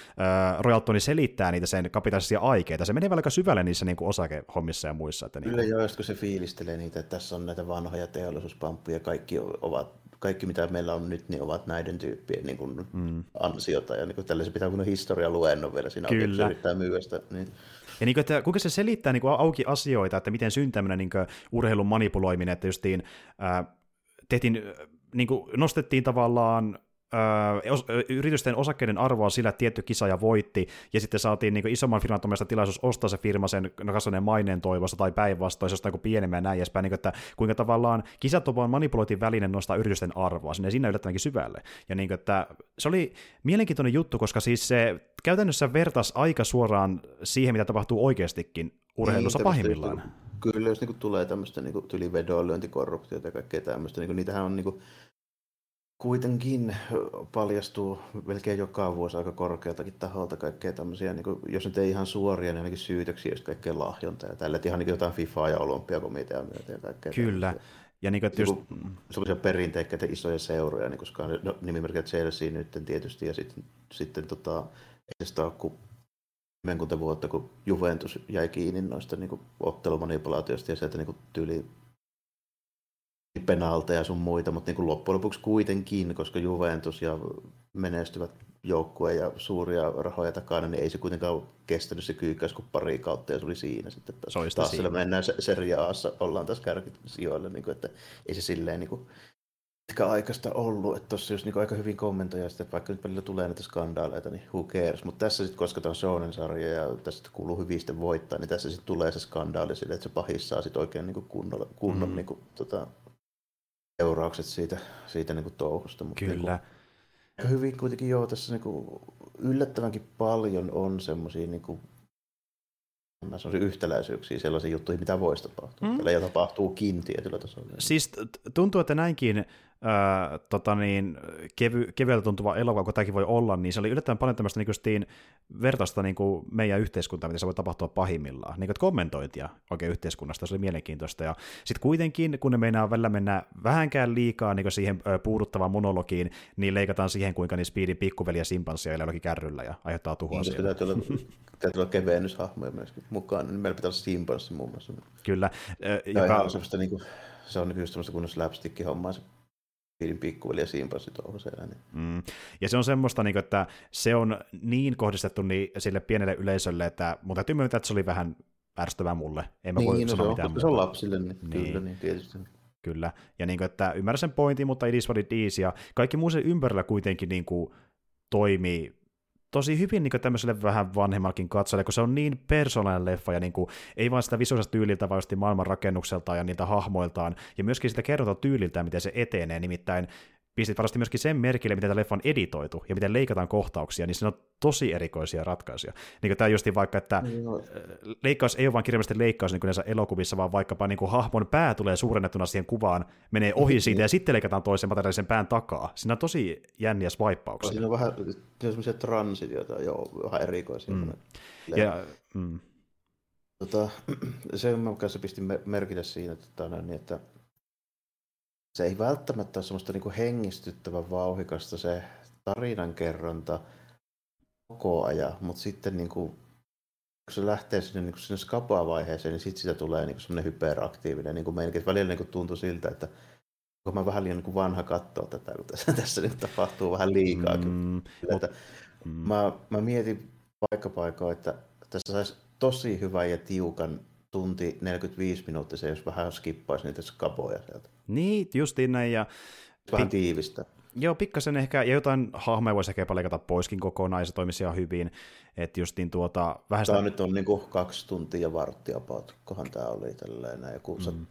ö, selittää niitä sen kapitalistisia aikeita, se menee aika syvälle niissä niin kuin osakehommissa ja muissa. Että Kyllä niin kuin... joo, kun se fiilistelee niitä, että tässä on näitä vanhoja teollisuuspamppuja, kaikki ovat kaikki mitä meillä on nyt, niin ovat näiden tyyppien niin kuin mm. ansiota. Ja niin kuin tällaisen pitää kun historia luennon vielä siinä Kyllä. yrittää myyä sitä. Niin. Ja niin kuin, että kuinka se selittää niin kuin auki asioita, että miten syntyy tämmöinen niin urheilun manipuloiminen, että justiin ää, tehtiin, niin kuin nostettiin tavallaan öö, yritysten osakkeiden arvoa sillä, että tietty kisaaja voitti, ja sitten saatiin niin isomman firman tilaisuus ostaa se firma sen kasvaneen maineen toivossa tai päinvastoin, jostain kuin pienemmän ja näin edespäin, niin kuin, että kuinka tavallaan kisat on vaan manipuloitin väline nostaa yritysten arvoa sinne sinne yllättävänkin syvälle. Ja niin kuin, että se oli mielenkiintoinen juttu, koska siis se käytännössä vertas aika suoraan siihen, mitä tapahtuu oikeastikin urheilussa niin, pahimmillaan. Kyllä, jos niin kuin tulee tämmöistä niin tyli vedonlyöntikorruptiota ja kaikkea tämmöistä, niin niitähän on niin kuin, kuitenkin paljastuu melkein joka vuosi aika korkealtakin taholta kaikkea tämmöisiä, niin kuin, jos nyt ei ihan suoria, niin ainakin syytöksiä, just kaikkea lahjonta ja tällä, ihan niin kuin jotain FIFA ja olympiakomitea myötä ja kaikkea. Kyllä. Tämmöisiä. Ja niin kuin, että just... Niin sellaisia perinteikkäitä isoja seuroja, niin koska no, nimimerkillä Chelsea nyt tietysti, ja sitten, sitten tota, ei se ole kuin kymmenkunta vuotta, kun Juventus jäi kiinni noista niin ottelumanipulaatioista ja sieltä niin tyyli penalteja ja sun muita, mutta niin kuin loppujen lopuksi kuitenkin, koska Juventus ja menestyvät joukkue ja suuria rahoja takana, niin ei se kuitenkaan kestänyt se kyykkäys kuin pari kautta ja se oli siinä sitten. Taas, taas siinä. mennään Serie Aassa, ollaan tässä kärkisijoilla, niin kuin, että ei se silleen niin kuin, pitkä aikaista ollut, että tuossa jos niinku aika hyvin kommentoja sitä, että vaikka nyt välillä tulee näitä skandaaleita, niin who cares. Mutta tässä sitten, koska tämä on Shonen sarja ja tässä kuuluu hyvin sitten voittaa, niin tässä sitten tulee se skandaali sille, että se pahis sitten oikein niinku kunnolla, kunnon mm. niinku, tota, seuraukset siitä, siitä niinku touhusta. Mutta Kyllä. Niinku, aika hyvin kuitenkin joo, tässä niinku yllättävänkin paljon on semmoisia niinku sellaisia yhtäläisyyksiä sellaisiin juttuihin, mitä voisi tapahtua. Mm. Ja tapahtuukin tietyllä tasolla. Siis tuntuu, että näinkin öö, tota niin, kevy, kevyeltä tuntuva elokuva, kun tämäkin voi olla, niin se oli yllättävän paljon tämmöistä niin vertaista niin kuin meidän yhteiskuntaa, mitä se voi tapahtua pahimmillaan. Niin kuin, kommentointia oikein yhteiskunnasta, se oli mielenkiintoista. Ja sitten kuitenkin, kun ne meinaa välillä mennä vähänkään liikaa niin siihen ö, puuduttavaan monologiin, niin leikataan siihen, kuinka niin Speedin pikkuveli ja simpanssia jollakin kärryllä ja aiheuttaa tuhoa niin. Täytyy olla, täytyy olla kevennyshahmoja myöskin mukaan, niin meillä pitää olla simpanssi muun muassa. Kyllä. Ö, joka... on niin kuin, se on just semmoista kunnon slapstick-hommaa se Piirin pikkuveli ja Simpasi tuohon siellä. Niin. Mm. Ja se on semmoista, niin kuin, että se on niin kohdistettu niin sille pienelle yleisölle, että mun täytyy myöntää, että se oli vähän ärsyttävää mulle. En mä niin, voi no sanoa se mitään on, se on lapsille, niin, niin. kyllä, niin tietysti. Kyllä, ja niin kuin, että ymmärrän sen pointin, mutta it is what it is, ja kaikki muu sen ympärillä kuitenkin niin kuin, toimii tosi hyvin niin tämmöiselle vähän vanhemmallekin katsojalle, kun se on niin persoonallinen leffa, ja niin kuin, ei vain sitä visuaalista tyyliltä, vaan maailman rakennukseltaan ja niitä hahmoiltaan, ja myöskin sitä tyyliltä, miten se etenee, nimittäin pistit varmasti myöskin sen merkille, miten tämä leffa on editoitu ja miten leikataan kohtauksia, niin se on tosi erikoisia ratkaisuja. Niin kuin tämä justi vaikka, että no. leikkaus ei ole vain kirjallisesti leikkaus niin kuin näissä elokuvissa, vaan vaikkapa niin kuin hahmon pää tulee suurennettuna siihen kuvaan, menee ohi niin. siitä ja sitten leikataan toisen materiaalisen pään takaa. Siinä on tosi jänniä swipeauksia. Siinä on vähän semmoisia transitioita, joo, vähän erikoisia. Mm. Ja, mm. Tota, se mä kanssa pistin merkille siinä, että, niin, että se ei välttämättä ole semmoista niin hengistyttävän vauhikasta se tarinankerronta koko ajan, mutta sitten niin kuin, kun se lähtee sinne, niin sinne skapaa-vaiheeseen, niin sitten sitä tulee niin semmoinen hyperaktiivinen niin meininki. Välillä niin tuntuu siltä, että kun mä vähän liian niin vanha katsoa tätä, kun tässä, tässä nyt tapahtuu vähän liikaakin. Mm, että mm. Mä, mä mietin paikkapaikoin, että tässä saisi tosi hyvän ja tiukan tunti 45 minuuttia, se jos vähän skippaisi niitä skaboja sieltä. Niin, justiin näin. Ja vähän tiivistä. Joo, pikkasen ehkä, ja jotain hahmoja voisi ehkä leikata poiskin kokonaan, ja se toimisi ihan hyvin. Että justiin tuota, vähän sitä... Tämä nyt on niinku kaksi tuntia varttia kohan tämä oli tälleen, joku mm.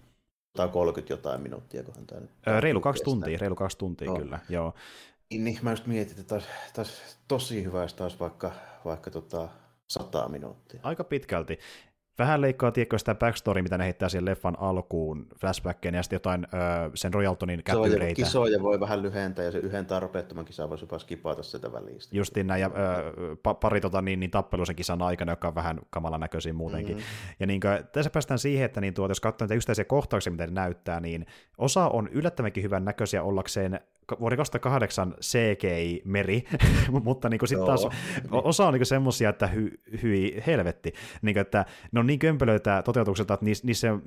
130 jotain minuuttia, kohan tämä nyt... Öö, reilu kaksi tuntia, reilu kaksi tuntia no. kyllä, joo. Niin, niin, mä just mietin, että taas, taas tosi hyvä, jos taas vaikka, vaikka tota, 100 minuuttia. Aika pitkälti vähän leikkaa, tiedätkö, sitä backstory, mitä ne heittää siihen leffan alkuun, flashbackeen, ja sitten jotain ö, sen Royaltonin käpyreitä. Kisoja voi vähän lyhentää, ja se yhden tarpeettoman kisan voisi jopa skipata sitä välistä. Justiin näin, ja ö, pa, pari tota, niin, niin tappelu sen kisan aikana, joka on vähän kamalan näköisiä muutenkin. Mm-hmm. Ja niin kuin, tässä päästään siihen, että niin tuota, jos katsoo niitä yksittäisiä kohtauksia, mitä ne näyttää, niin osa on yllättävänkin hyvän näköisiä ollakseen vuoden 2008 CGI-meri, mutta niin sitten taas osa on niin semmoisia, että hy, hyi helvetti, niin kuin, että ne on niin kömpelöitä toteutukselta, että niissä, niissä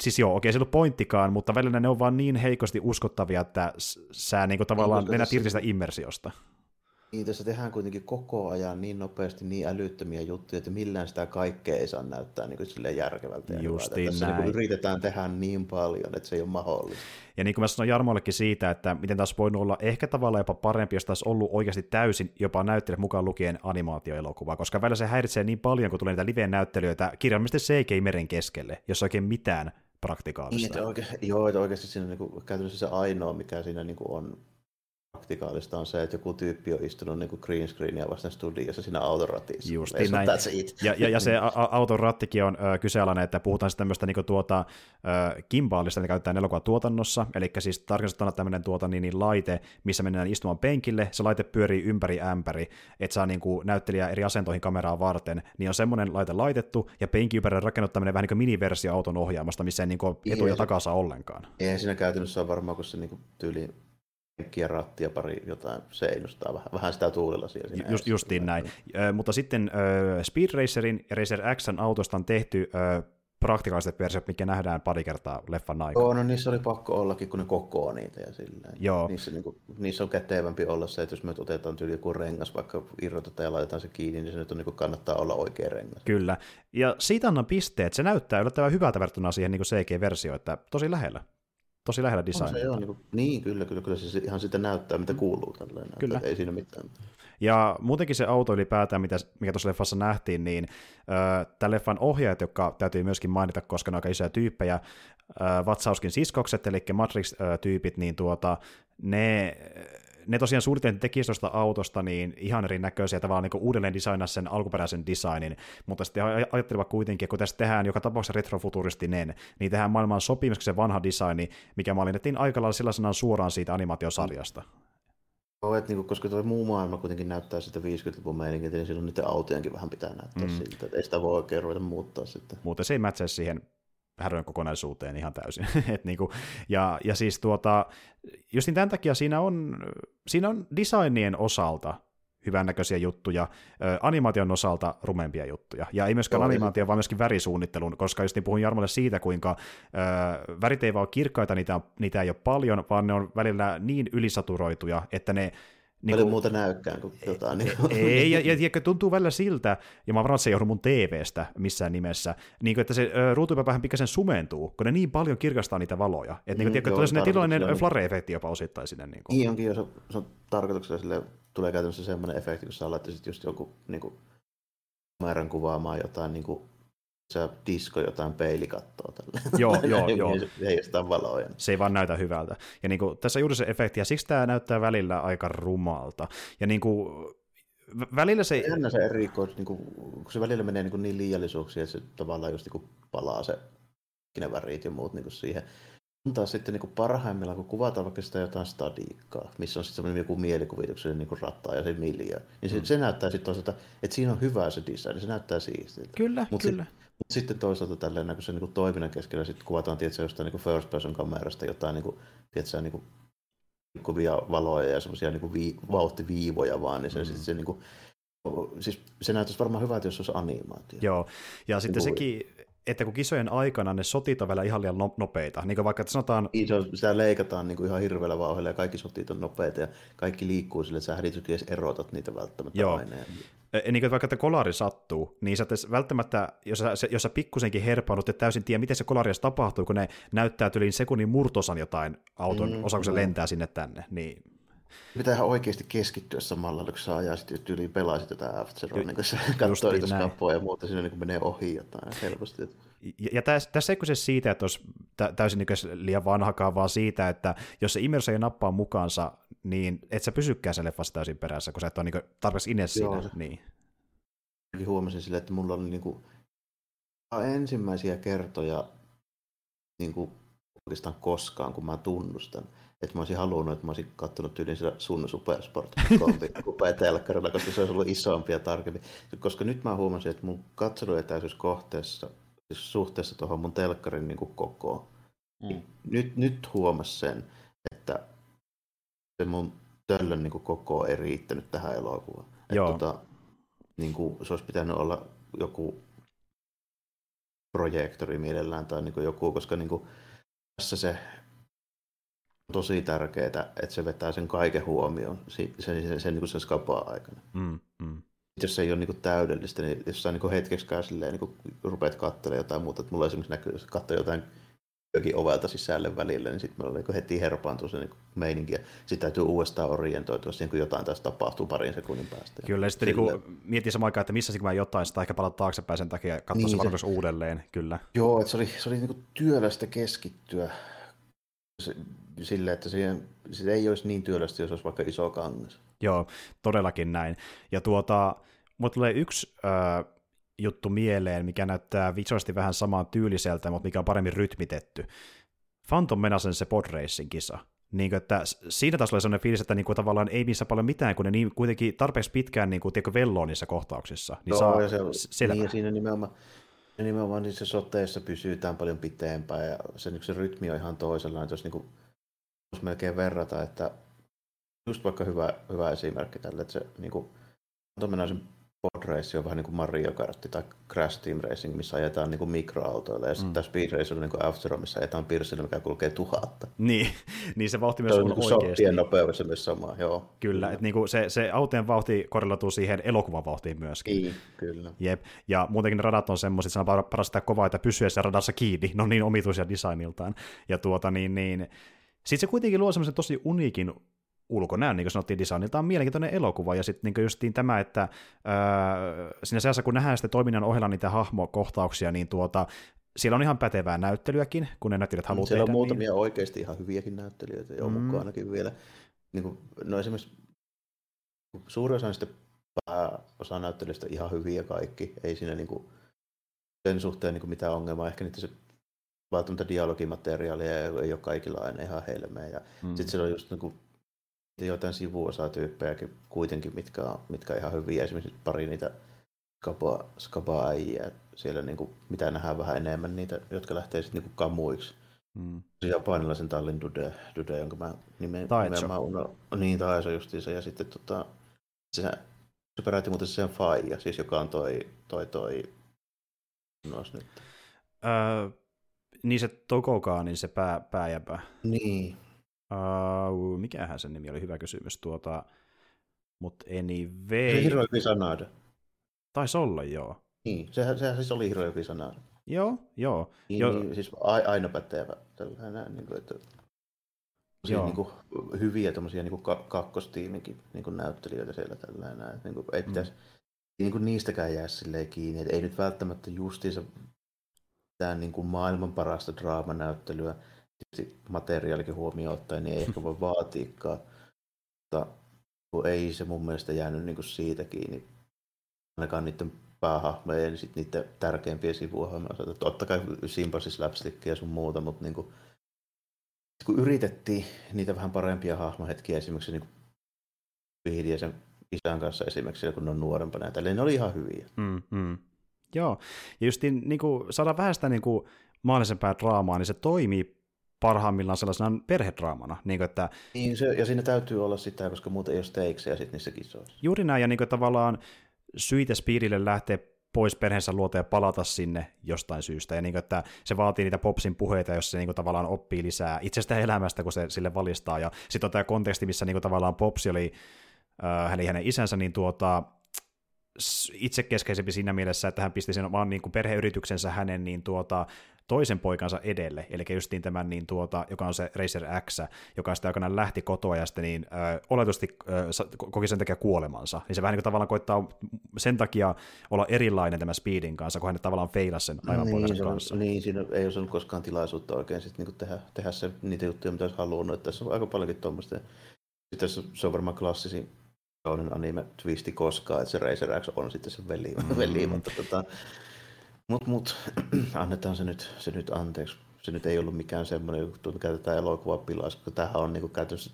siis joo, okei, se ei ollut pointtikaan, mutta välillä ne on vaan niin heikosti uskottavia, että sä niin kuin, tavallaan mennät irti sitä immersiosta. Niin, tässä tehdään kuitenkin koko ajan niin nopeasti niin älyttömiä juttuja, että millään sitä kaikkea ei saa näyttää niin kuin järkevältä. Ja Justiin Tässä näin. niin yritetään tehdä niin paljon, että se ei ole mahdollista. Ja niin kuin mä sanoin Jarmollekin siitä, että miten taas voinut olla ehkä tavallaan jopa parempi, jos taas ollut oikeasti täysin jopa näyttelijät mukaan lukien animaatioelokuva, koska välillä se häiritsee niin paljon, kun tulee niitä live-näyttelyitä kirjallisesti CGI meren keskelle, jos oikein mitään Niin, praktikaalista. että oikein, joo, että oikeasti siinä niin kuin, käytännössä se ainoa, mikä siinä niin kuin on praktikaalista on se, että joku tyyppi on istunut niin green screenia vasten studiossa siinä autoratissa. Justiin näin. Ja, ja, ja se a- auton rattikin on ö, kyseenalainen, että puhutaan sitten tämmöistä niin tuota, ö, kimbaalista, mitä käytetään elokuvatuotannossa, eli siis tarkoituksena tämmöinen tuota, niin, niin, laite, missä mennään istumaan penkille, se laite pyörii ympäri ämpäri, että saa niin kuin, näyttelijä eri asentoihin kameraa varten, niin on semmoinen laite laitettu, ja penkin ympärille rakennut tämmöinen vähän niin kuin miniversio auton ohjaamasta, missä ei niin kuin, etu- ja Jees. takaa saa ollenkaan. Eihän siinä käytännössä ole varmaan, kun se niin kuin, tyyli penkki ja ratti ja pari jotain seinustaa vähän, vähän sitä tuulilasia siinä. Just, justiin näin. Ö, mutta sitten ö, Speed Racerin ja Racer Xn autosta on tehty ö, praktikaaliset versiot, mikä nähdään pari kertaa leffan aikana. Joo, no niissä oli pakko ollakin, kun ne kokoo niitä ja silleen. Joo. Niissä, niin kuin, niissä on kätevämpi olla se, että jos me otetaan tyyli joku rengas, vaikka irrotetaan ja laitetaan se kiinni, niin se nyt on, niin kuin, kannattaa olla oikea rengas. Kyllä. Ja siitä annan pisteet. Se näyttää yllättävän hyvältä verrattuna siihen niin CG-versioon, että tosi lähellä. Tosi lähellä On design. se on, niin, niin, kyllä, kyllä, kyllä se ihan sitä näyttää, mitä kuuluu tälleen. Kyllä. Ei siinä mitään. Ja muutenkin se auto ylipäätään, mitä, mikä tuossa leffassa nähtiin, niin äh, tämän leffan ohjaajat, jotka täytyy myöskin mainita, koska ne on aika isoja tyyppejä, äh, Vatsauskin siskokset, eli Matrix-tyypit, niin tuota, ne, ne tosiaan suunniteltiin tekijät tuosta autosta niin ihan erinäköisiä, tavallaan niin uudelleen designaa sen alkuperäisen designin, mutta sitten aj- ajattelivat kuitenkin, että kun tässä tehdään joka tapauksessa retrofuturistinen, niin tehdään maailman sopimus se vanha designi, mikä mallinnettiin aika lailla sellaisena suoraan siitä animaatiosarjasta. Joo, että niinku, koska tuo muu maailma kuitenkin näyttää sitä 50-luvun meininkiä, niin silloin niiden autojenkin vähän pitää näyttää Mm. mm. siltä. Että ei sitä voi oikein ruveta muuttaa sitten. muuten se ei mätsää siihen härön kokonaisuuteen ihan täysin. Et niinku, ja, ja siis tuota, just niin tämän takia siinä on, siinä on designien osalta hyvännäköisiä juttuja, animaation osalta rumempia juttuja. Ja ei myöskään animaatio, vaan myöskin värisuunnittelun, koska just niin puhun Jarmolle siitä, kuinka ö, värit ei vaan ole kirkkaita, niitä, on, niitä ei ole paljon, vaan ne on välillä niin ylisaturoituja, että ne Niin Paljon muuta näykään kuin jotain. Niin kuin. ei, ja, ja, ja tuntuu välillä siltä, ja mä varmaan, se ei johdu mun TVstä missään nimessä, niin kuin, että se ruutupäivä vähän pikkasen sumentuu, kun ne niin paljon kirkastaa niitä valoja. Että niin, Mm, tiedätkö, joo, tulee sellainen tilallinen tarkoituksella. flare-efekti jopa osittain sinne. Niin kuin. Niin onkin, jos on, se on tarkoituksella sille, tulee käytännössä semmoinen efekti, kun sä laittaisit just joku niin kuin, kameran kuvaamaan jotain niin kuin, se disko jotain peilikattoa tällä. Joo, joo, joo. Heijastaa valoja. Se ei vaan näytä hyvältä. Ja niin kuin, tässä juuri se efekti, ja siksi tämä näyttää välillä aika rumalta. Ja niin kuin, vä- välillä se... Jännä se erikois, niin kuin, kun se välillä menee niin, kuin niin liiallisuuksia, että se tavallaan just niin kuin palaa se ne värit ja muut niin kuin siihen. Kun taas sitten niin kuin parhaimmillaan, kun kuvataan vaikka sitä jotain stadiikkaa, missä on sitten semmoinen joku mielikuvituksellinen niin kuin ratta ja se miljoon, niin se, mm. se näyttää sitten toisaalta, että siinä on hyvä se design, se näyttää siistiltä. Kyllä, Mut kyllä. Mutta sitten toisaalta tälleen, se niin toiminnan keskellä sitten kuvataan tietysti, jostain niin first person kamerasta jotain niin kuin, tietysti, niin kuin, kuvia valoja ja semmoisia niin vii, vauhtiviivoja vaan, niin se, mm. sitten se, niin kuin, siis se näyttäisi varmaan hyvältä, jos se olisi animaatio. Joo, ja sitten voi. sekin, että kun kisojen aikana ne sotit on vielä ihan liian no- nopeita, niin kuin vaikka että sanotaan, Niin, se on, sitä leikataan niin kuin ihan hirveällä vauhdilla ja kaikki sotit on nopeita ja kaikki liikkuu sille, että sä edes erotat niitä välttämättä Joo. aina. Niin kuin, vaikka että kolari sattuu, niin sä välttämättä, jos sä, jos sä pikkusenkin herpaannut, et täysin tiedä, miten se kolari tapahtuu, kun ne näyttää tyliin sekunnin murtosan jotain auton Mm, osaa, kun se joo. lentää sinne tänne. Niin, Pitää ihan oikeasti keskittyä samalla, kun sä ajaa sitten tyyliin pelaisit jotain after Ju- niin kun sä katsoo skappoja ja muuta, siinä niin menee ohi jotain helposti. ja, ja tässä, tässä ei kyse siitä, että olisi tä, täysin niin liian vanhakaan, vaan siitä, että jos se immersio nappaa mukaansa, niin et sä pysykään sen leffassa täysin perässä, kun sä et ole niin tarpeeksi ines siinä. Joo, se- Niin. Huomasin sille, että mulla oli niinku ensimmäisiä kertoja niinku oikeastaan koskaan, kun mä tunnustan, että mä olisin halunnut, että mä olisin katsonut tyyliin sillä sun Supersport telkkarilla, koska se olisi ollut isompi ja tarkempi. Koska nyt mä huomasin, että mun katseluetäisyys kohteessa, siis suhteessa tuohon mun telkkarin niinku kokoon, Mm. nyt, nyt huomasin sen, se mun töllön niin koko ei riittänyt tähän elokuvaan. Et Joo. Tota, niin kuin, se olisi pitänyt olla joku projektori mielellään tai niin kuin joku, koska niin kuin, tässä se tosi tärkeää, että se vetää sen kaiken huomioon sen, sen, sen, sen, niin sen skapaa aikana. Mm, mm. Jos se ei ole niin kuin täydellistä, niin jos sä niin hetkeksikään silleen, niin kuin rupeat katselemaan jotain muuta, että mulla esimerkiksi näkyy, jos katsoo jotain jokin ovelta sisälle välillä, niin sitten meillä niin heti herpaantuu se niin meininki, ja sitten täytyy uudestaan orientoitua siihen, kun jotain tässä tapahtuu parin sekunnin päästä. Kyllä, ja sitten niin mietin samaan aikaan, että missä mä jotain, sitä ehkä palata taaksepäin sen takia, katsoa niin, se uudelleen, kyllä. Joo, että se oli, se oli niin työlästä keskittyä sille, että siihen, se ei olisi niin työlästä, jos olisi vaikka iso kangas. Joo, todellakin näin. Ja tuota, mulle tulee yksi äh, juttu mieleen, mikä näyttää visuaalisesti vähän samaan tyyliseltä, mutta mikä on paremmin rytmitetty. Phantom Menacen se podracing kisa. Niin kuin, että siinä taas oli sellainen fiilis, että niin kuin, tavallaan ei missä paljon mitään, kun ne niin, kuitenkin tarpeeksi pitkään niin kuin, tiedätkö, velloo niissä kohtauksissa. Niin Joo, saa ja se, selvä. Niin, siinä nimenomaan, nimenomaan niissä soteissa pysytään paljon pitempään, ja se, niin se rytmi on ihan toisenlainen. Jos, niin kuin, jos melkein verrata, että just vaikka hyvä, hyvä esimerkki tälle, että se niin kuin, Pod Race on vähän niin kuin Mario Kart tai Crash Team Racing, missä ajetaan niin kuin mikroautoilla, ja sitten mm. Speed Race on niin kuin F-Zero, missä ajetaan pirsillä, mikä kulkee tuhatta. Niin, niin se vauhti myös on, on niin oikeasti. nopeudessa myös sama, joo. Kyllä, että niin kuin se, se autojen vauhti korreloituu siihen elokuvan vauhtiin myöskin. Niin, kyllä. Jep, ja muutenkin ne radat on semmoiset, että on paras sitä kovaa, että pysyä siellä radassa kiinni, ne on niin omituisia designiltaan. Ja tuota niin, niin sitten se kuitenkin luo semmoisen tosi uniikin ulkonäön, niin kuin sanottiin, designilta on mielenkiintoinen elokuva, ja sitten niin justiin tämä, että äh, siinä seassa, kun nähdään sitten toiminnan ohella niitä hahmokohtauksia, niin tuota, siellä on ihan pätevää näyttelyäkin, kun ne näyttelijät haluaa Siellä tehdä, on muutamia niin... oikeasti ihan hyviäkin näyttelijöitä, jo mm. mukaan ainakin vielä. Niin kuin, no esimerkiksi suuri osa niistä pääosa näyttelijöistä ihan hyviä kaikki, ei siinä niin kuin, sen suhteen niin kuin mitään ongelmaa, ehkä niitä se välttämättä dialogimateriaalia ei ole kaikilla aina ihan helmeä. Ja mm. sitten siellä on just niin kuin, jotain sivuosatyyppejäkin kuitenkin, mitkä on, mitkä on ihan hyviä. Esimerkiksi pari niitä skaba, skaba siellä, niin kuin, mitä nähdään vähän enemmän, niitä, jotka lähtee sitten niin kamuiksi. Mm. Se japanilaisen tallin Dude, Dude jonka mä nimen, nimenomaan uno, niin Taiso justiinsa, ja sitten tota, se, se peräti muuten sen Faija, siis joka on toi, toi, toi nois nyt. Öö, niin se Tokokaa, niin se pää, pääjäpä. Niin, Uh, mikähän sen nimi oli, hyvä kysymys. Tuota, mutta anyway... Hiroyuki Sanada. Taisi olla, joo. Niin, sehän, sehän siis oli Hiroyuki Sanada. Joo, joo. Niin, jo... niin siis aina pätevä tällainen, niin kuin, että Joo. Niin kuin, hyviä tommosia, niin kuin kakkostiimikin niin kuin näyttelijöitä siellä tällainen. Että, niin kuin, ei pitäisi mm. niin kuin niistäkään jää silleen kiinni. Että ei nyt välttämättä justiinsa mitään niin kuin maailman parasta draamanäyttelyä tietysti materiaalikin huomioon ottaen, niin ei ehkä voi vaatiikaan. Mutta ei se mun mielestä jäänyt niin kuin siitä kiinni, ainakaan niiden päähahmojen ja sitten niiden tärkeimpiä sivuhahmoja osalta. Totta kai Simbasin slapstickia ja sun muuta, mutta niin kuin, kun yritettiin niitä vähän parempia hahmohetkiä, esimerkiksi niin kuin ja sen isän kanssa esimerkiksi, kun ne on nuorempana, ja ne oli ihan hyviä. Mm, mm. Joo, ja just niin kuin, saada vähän sitä niin kuin, mahdollisempaa draamaa, niin se toimii parhaimmillaan sellaisena perhedraamana. Niin kuin, että, niin se, ja siinä täytyy olla sitä, koska muuten ei ole stakesja sitten niissä kisoissa. Juuri näin, ja niin kuin, tavallaan syitä Speedille lähtee pois perheensä luota ja palata sinne jostain syystä. Ja niin kuin, että se vaatii niitä Popsin puheita, jos se niin kuin, tavallaan oppii lisää itsestä elämästä, kun se sille valistaa. Ja sitten on tämä konteksti, missä niin kuin, tavallaan Popsi oli, äh, hän hänen isänsä, niin tuota, itsekeskeisempi siinä mielessä, että hän pisti sen vaan niin kuin perheyrityksensä hänen niin tuota, toisen poikansa edelle, eli justiin tämän, niin tuota, joka on se Racer X, joka sitten aikanaan lähti kotoa ja sitten niin, ö, oletusti ö, koki sen takia kuolemansa. Niin se vähän niin kuin tavallaan koittaa sen takia olla erilainen tämän Speedin kanssa, kun hän tavallaan feilasi sen aivan niin, poikansa kanssa. Niin, siinä ei ole koskaan tilaisuutta oikein sit niin tehdä, tehdä se, niitä juttuja, mitä olisi halunnut. Että tässä on aika paljonkin tuommoista. Sitten se on varmaan klassisin kauden anime twisti koskaan, että se Racer X on sitten se veli, mm. veli mutta tota, mut, mut, annetaan se nyt, se nyt anteeksi. Se nyt ei ollut mikään semmoinen juttu, mikä tätä elokuvaa pilaisi, koska tämähän on niinku käytännössä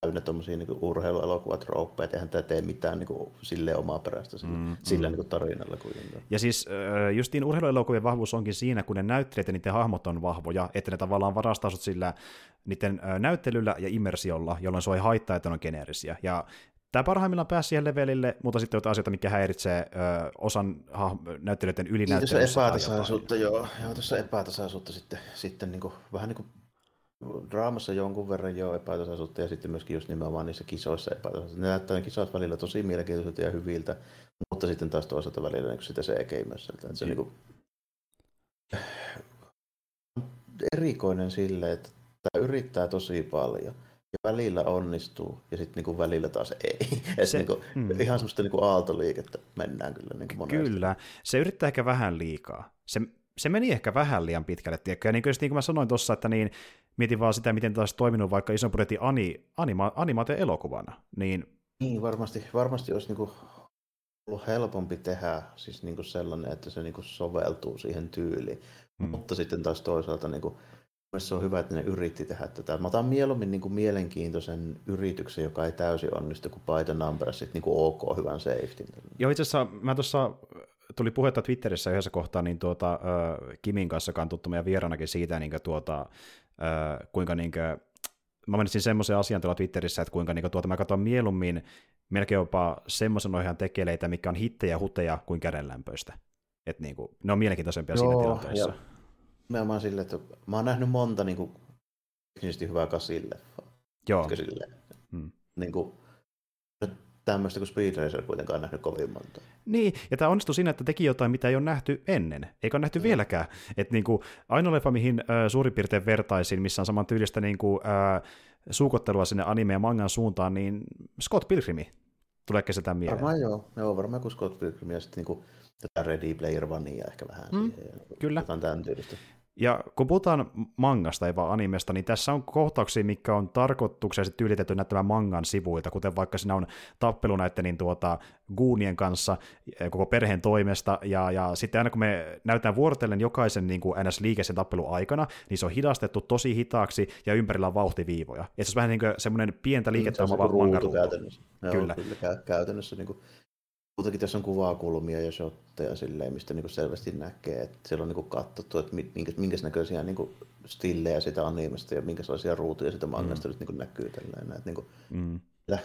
täynnä tuommoisia niinku urheiluelokuvatrooppeja, eihän tämä tee mitään niinku silleen omaa perästä sillä, mm, sillä mm. Niinku tarinalla kuitenkaan. Ja siis justiin urheiluelokuvien vahvuus onkin siinä, kun ne näyttelijät ja niiden hahmot on vahvoja, että ne tavallaan varastaa sillä niiden näyttelyllä ja immersiolla, jolloin se ei haittaa, että ne on geneerisiä. Ja Tämä parhaimmillaan pääsi siihen levelille, mutta sitten on asioita, mikä häiritsee ö, osan ha, näyttelijöiden ylinäyttelyssä. Niin, tässä epätasaisuutta, joo. joo. Tässä epätasaisuutta sitten, sitten niin kuin, vähän niin kuin draamassa jonkun verran jo epätasaisuutta ja sitten myöskin just nimenomaan niissä kisoissa epätasaisuutta. Ne näyttää ne kisat välillä tosi mielenkiintoisilta ja hyviltä, mutta sitten taas toisaalta välillä niin sitä CG-mössöltä. Se niin kuin... erikoinen sille, että tämä yrittää tosi paljon välillä onnistuu ja sitten niinku välillä taas ei. Se, niinku, mm. Ihan semmoista niinku aaltoliikettä mennään kyllä niinku monesti. Kyllä, se yrittää ehkä vähän liikaa. Se, se meni ehkä vähän liian pitkälle, tiedätkö? Ja niin kuin, niin kuin mä sanoin tuossa, että niin, mietin vaan sitä, miten taas toiminut vaikka ison budjetin ani, anima, animaatio-elokuvana. Niin... niin, varmasti, varmasti olisi niinku ollut helpompi tehdä siis niinku sellainen, että se niinku soveltuu siihen tyyliin. Hmm. Mutta sitten taas toisaalta niinku, se on hyvä, että ne yritti tehdä tätä. Mä otan mieluummin niin kuin mielenkiintoisen yrityksen, joka ei täysin onnistu, kuin Python Numbers, sitten niin kuin ok, hyvän safety. Joo, itse asiassa mä tuossa tuli puhetta Twitterissä yhdessä kohtaa niin tuota, äh, Kimin kanssa tuttu meidän vieraanakin siitä, niin kuin, tuota, äh, kuinka niin kuin, mä mainitsin semmoisen asian tuolla Twitterissä, että kuinka niin kuin, tuota, mä katson mieluummin melkein jopa semmoisen ohjaan tekeleitä, mikä on hittejä huteja kuin kädenlämpöistä. Et niin kuin, ne on mielenkiintoisempia Joo, siinä tilanteessa. Ja nimenomaan silleen, että mä oon nähnyt monta niin kuin, teknisesti hyvää kasille. Joo. Hmm. Niin kuin, tämmöistä kuin Speed Racer kuitenkaan nähnyt kovin monta. Niin, ja tämä onnistui siinä, että teki jotain, mitä ei ole nähty ennen, eikä ole nähty mm. vieläkään. Että niin ainoa leffa, mihin äh, suurin piirtein vertaisin, missä on saman tyylistä niin kuin, äh, suukottelua sinne anime- ja mangan suuntaan, niin Scott Pilgrimi. Tuleeko se tämän mieleen? Varmaan joo, joo varmaan kuin Scott Pilgrim ja sitten niin kuin, tätä Ready Player Onea ehkä vähän mm, siihen. Kyllä. Jotain tämän tyylistä. Ja kun puhutaan mangasta ei vaan animesta, niin tässä on kohtauksia, mikä on tarkoituksellisesti tyylitetty näyttämään mangan sivuilta, kuten vaikka siinä on tappelu näiden niin tuota, guunien kanssa eh, koko perheen toimesta, ja, ja sitten aina kun me näytetään vuorotellen jokaisen niin kuin ns. liike sen tappelun aikana, niin se on hidastettu tosi hitaaksi, ja ympärillä on vauhtiviivoja. Ja se on vähän niin kuin semmoinen pientä liikettä oma mangaruutu. Käytännössä. Kyllä. Kyllä käytännössä niin kuin Muutenkin tässä on kuvakulmia ja shotteja silleen, mistä niin selvästi näkee, että siellä on niin katsottu, että minkä, minkä näköisiä niin stillejä sitä animesta ja minkälaisia ruutuja sitä mangasta mm. nyt niin näkyy. Tällainen. Että niin kuin, mm.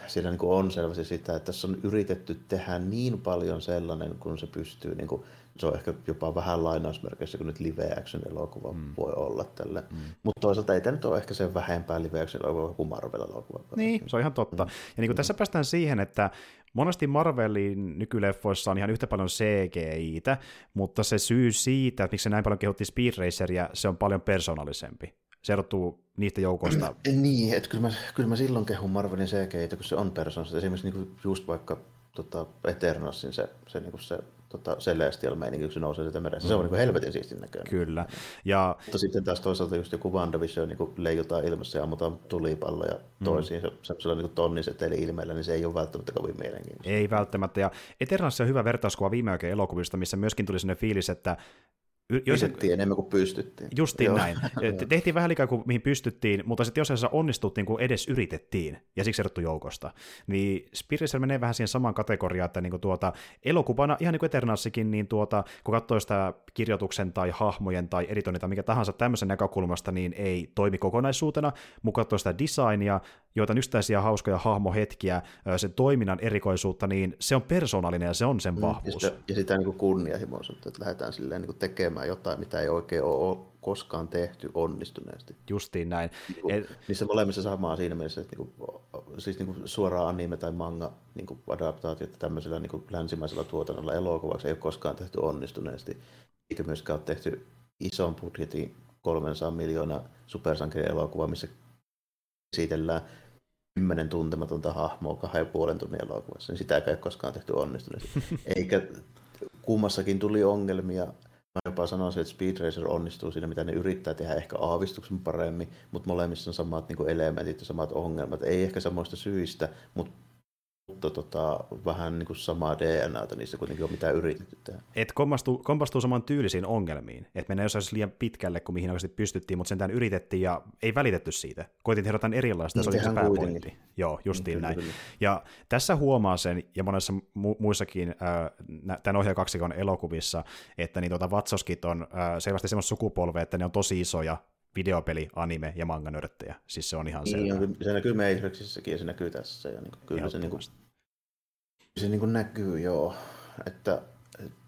Siellä niin on selvästi sitä, että tässä on yritetty tehdä niin paljon sellainen, kun se pystyy niin kuin, se on ehkä jopa vähän lainausmerkeissä kuin nyt live action elokuva mm. voi olla tälle. Mm. Mutta toisaalta ei tämä nyt ole ehkä sen vähempää live action elokuva kuin Marvel elokuva. Niin, se on ihan totta. Mm. Ja niin kuin mm. tässä päästään siihen, että monesti Marvelin nykyleffoissa on ihan yhtä paljon CGI-tä, mutta se syy siitä, että miksi se näin paljon kehotti Speed Raceria, se on paljon persoonallisempi. Se erottuu niistä joukoista. niin, että kyllä mä, kyllä mä silloin kehun Marvelin CGI, kun se on persoonallista. Esimerkiksi niin just vaikka tota, Eternalsin se, se, niin se tota, Celestial meininki, kun se nousee sieltä merestä. Se on niin helvetin siistin näköinen. Kyllä. Ja... Mutta sitten taas toisaalta just joku WandaVision niin leijutaan ilmassa ja ammutaan tulipalloja mm. toisiin mm. semmoisella niin tonniseteli ilmeellä, niin se ei ole välttämättä kovin mielenkiintoista. Ei välttämättä. Ja Eternals on hyvä vertauskuva viime aikojen elokuvista, missä myöskin tuli sellainen fiilis, että Pystyttiin enemmän kuin pystyttiin. Justiin Joo. näin. Tehtiin vähän liikaa kuin mihin pystyttiin, mutta sitten jos se onnistuttiin, kun edes yritettiin, ja siksi erottu joukosta. Niin Spiritisel menee vähän siihen samaan kategoriaan, että niin kuin tuota, elokuvana, ihan niin kuin Eternalsikin, niin tuota, kun katsoo sitä kirjoituksen tai hahmojen tai editoinnin tai mikä tahansa tämmöisen näkökulmasta, niin ei toimi kokonaisuutena, mutta katsoo sitä designia, joita yksittäisiä hauskoja hahmohetkiä, sen toiminnan erikoisuutta, niin se on persoonallinen ja se on sen mm, vahvuus. Ja sitä, ja sitä niin kunnianhimoisuutta, että lähdetään silleen niin kuin tekemään jotain, mitä ei oikein ole koskaan tehty onnistuneesti. Justiin näin. Niin kuin, Et... Niissä molemmissa samaa siinä mielessä, että niin kuin, siis niin kuin suoraan anime tai manga niin kuin adaptaatiota tämmöisellä niin kuin länsimaisella tuotannolla elokuvaksi ei ole koskaan tehty onnistuneesti, eikä myöskään ole tehty ison budjetin 300 miljoonaa supersankarielokuva, missä esitellään kymmenen tuntematonta hahmoa kahden ja puolen tunnin elokuvassa, niin sitä ei koskaan tehty onnistuneesti. Eikä kummassakin tuli ongelmia. Mä jopa sanoisin, että Speed Racer onnistuu siinä, mitä ne yrittää tehdä ehkä aavistuksen paremmin, mutta molemmissa on samat niin kuin elementit ja samat ongelmat. Ei ehkä samoista syistä, mutta mutta tota, vähän niin kuin samaa DNAta niissä kuitenkin on mitään yritetty tehdä. Et kompastuu, kompastuu saman tyylisiin ongelmiin. Et mennään jossain liian pitkälle kuin mihin oikeasti pystyttiin, mutta sentään yritettiin ja ei välitetty siitä. Koitin tehdä jotain erilaista, se oli se pääpointti. Joo, justiin kyllä, näin. Kyllä. Ja tässä huomaa sen, ja monessa mu- muissakin äh, tämän ohjaajakaksikon elokuvissa, että niin tuota, vatsoskit on äh, selvästi semmoista sukupolvea, että ne on tosi isoja, videopeli, anime ja manga nörttejä. Siis se on ihan niin, selvä. Se näkyy Matrixissakin ja se näkyy tässä. Ja niin, kyllä se, niin kuin, se niin kuin näkyy, joo. Että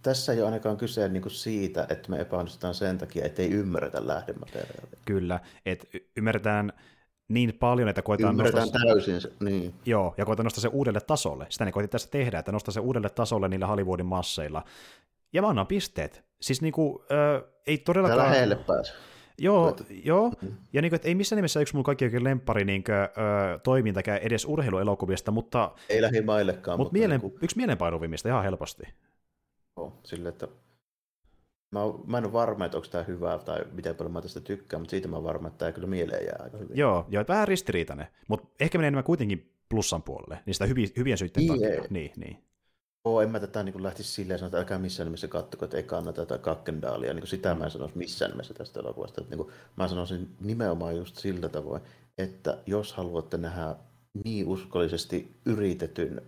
tässä ei ole ainakaan kyse niin kuin siitä, että me epäonnistutaan sen takia, että ei ymmärretä lähdemateriaalia. Kyllä, että ymmärretään niin paljon, että koetaan Ymmärretään nostaa... täysin, se, niin. Joo, ja koetaan nostaa se uudelle tasolle. Sitä ne koetin tässä tehdä, että nostaa se uudelle tasolle niillä Hollywoodin masseilla. Ja mä annan pisteet. Siis niinku, äh, ei todellakaan... Tää lähelle pääse. Joo, joo. Mm. ja niin kuin, että ei missään nimessä yksi mun kaikki oikein lemppari niin kuin, ö, toimintakään edes urheiluelokuvista, mutta... Ei lähimaillekaan. Mutta, mutta mielen, niin kuin... yksi mielenpainuvimmista ihan helposti. Joo, sille, että Mä, mä en ole varma, että onko tämä hyvä tai miten paljon mä tästä tykkään, mutta siitä mä oon varma, että tämä kyllä mieleen jää aika hyvin. Joo, joo vähän ristiriitainen, mutta ehkä menee enemmän kuitenkin plussan puolelle, niistä hyvi, hyvien syitten niin, takia. Ei. Niin, niin. Oo, en mä tätä niin lähtisi silleen sanoa, että älkää missään nimessä kattoko, että ei kannata tätä kakkendaalia. Niin sitä mä en sanoisi missään nimessä tästä elokuvasta. Että niin kuin, mä sanoisin nimenomaan just sillä tavoin, että jos haluatte nähdä niin uskollisesti yritetyn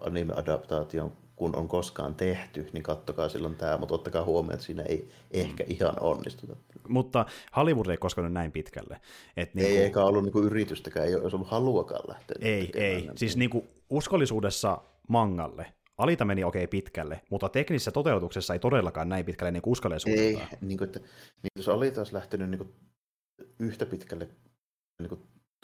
anime-adaptaation kun on koskaan tehty, niin kattokaa silloin tämä, mutta ottakaa huomioon, että siinä ei ehkä mm. ihan onnistuta. Mutta Hollywood ei koskaan näin pitkälle. Et niin ei kuin... eikä ollut niin kuin yritystäkään, ei olisi ollut haluakaan lähteä. Ei, ei. Näin. Siis niin kuin uskollisuudessa mangalle Alita meni okei okay pitkälle, mutta teknisessä toteutuksessa ei todellakaan näin pitkälle niin kuin Ei, niin kuin, että, niin jos Alita olisi lähtenyt niin kuin yhtä pitkälle niin kuin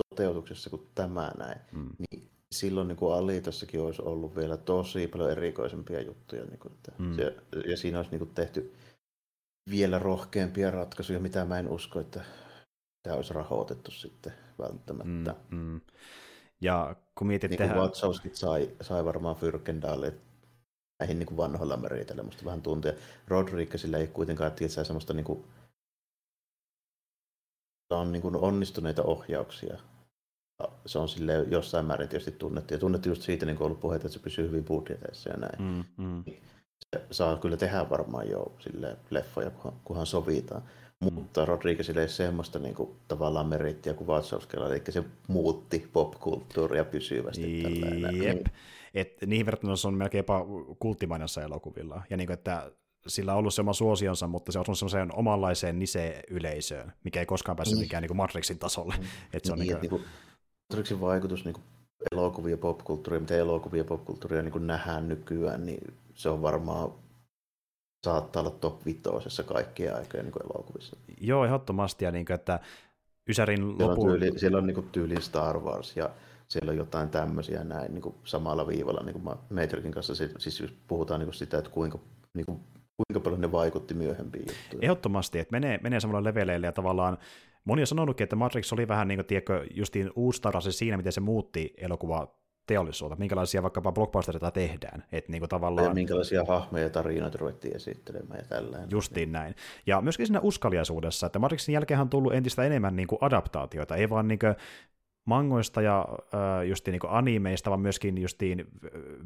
toteutuksessa kuin tämä näin, mm. niin silloin niin kuin Alitassakin olisi ollut vielä tosi paljon erikoisempia juttuja. Niin kuin, että mm. se, ja siinä olisi niin kuin tehty vielä rohkeampia ratkaisuja, mitä mä en usko, että tämä olisi rahoitettu sitten välttämättä. Mm, mm. Ja kun mietit niin tehdä... Watsowskit sai, sai varmaan Fyrkendalle näihin niin kuin vanhoilla meriteillä, musta vähän tuntia. Rodriguezilla ei kuitenkaan tiedä semmoista niin kuin, on niin kuin onnistuneita ohjauksia se on sille jossain määrin tietysti tunnettu. Ja tunnettu just siitä, niin kuin ollut puheita, että se pysyy hyvin budjeteissa ja näin. Mm, mm. Se saa kyllä tehdä varmaan jo sille leffoja, kunhan, kunhan sovitaan. Mm. Mutta Rodriguezille ei semmoista niin kuin, tavallaan merittiä kuin Vatsauskella, eli se muutti popkulttuuria pysyvästi. Jep. Niin. Et niihin verrattuna se on melkein jopa kulttimainen elokuvilla. Ja niin kuin, että sillä on ollut se oma suosionsa, mutta se on semmoiseen omanlaiseen nise-yleisöön, mikä ei koskaan päässyt niin. mikään niin kuin Matrixin tasolle. Mm. Et se on niin, niin kuin, Matrixin vaikutus niin elokuvia popkulttuuria, mitä elokuvia popkulttuuria niin nähdään nykyään, niin se on varmaan saattaa olla top vitosessa kaikkien aikojen niin elokuvissa. Joo, ehdottomasti. Ja niin kuin, että Ysärin lopu... Siellä on tyyli, siellä on niin tyyli Star Wars ja siellä on jotain tämmöisiä näin niin kuin samalla viivalla niin kuin Matrixin kanssa. Siis jos puhutaan niin kuin sitä, että kuinka, niin kuin, kuinka paljon ne vaikutti myöhempiin juttuihin. Ehdottomasti, että menee, menee samalla leveleille ja tavallaan Moni on sanonutkin, että Matrix oli vähän niin kuin, tiedätkö, justiin uustarasi siinä, miten se muutti elokuva teollisuutta, minkälaisia vaikkapa blockbustereita tehdään. Että niin tavallaan... Ja minkälaisia hahmoja ja tarinoita ruvettiin esittelemään ja tällainen. Justiin näin. Ja myöskin siinä uskaliaisuudessa, että Matrixin jälkeen on tullut entistä enemmän niin kuin adaptaatioita, ei vaan niin kuin mangoista ja äh, justiin niin animeista, vaan myöskin justiin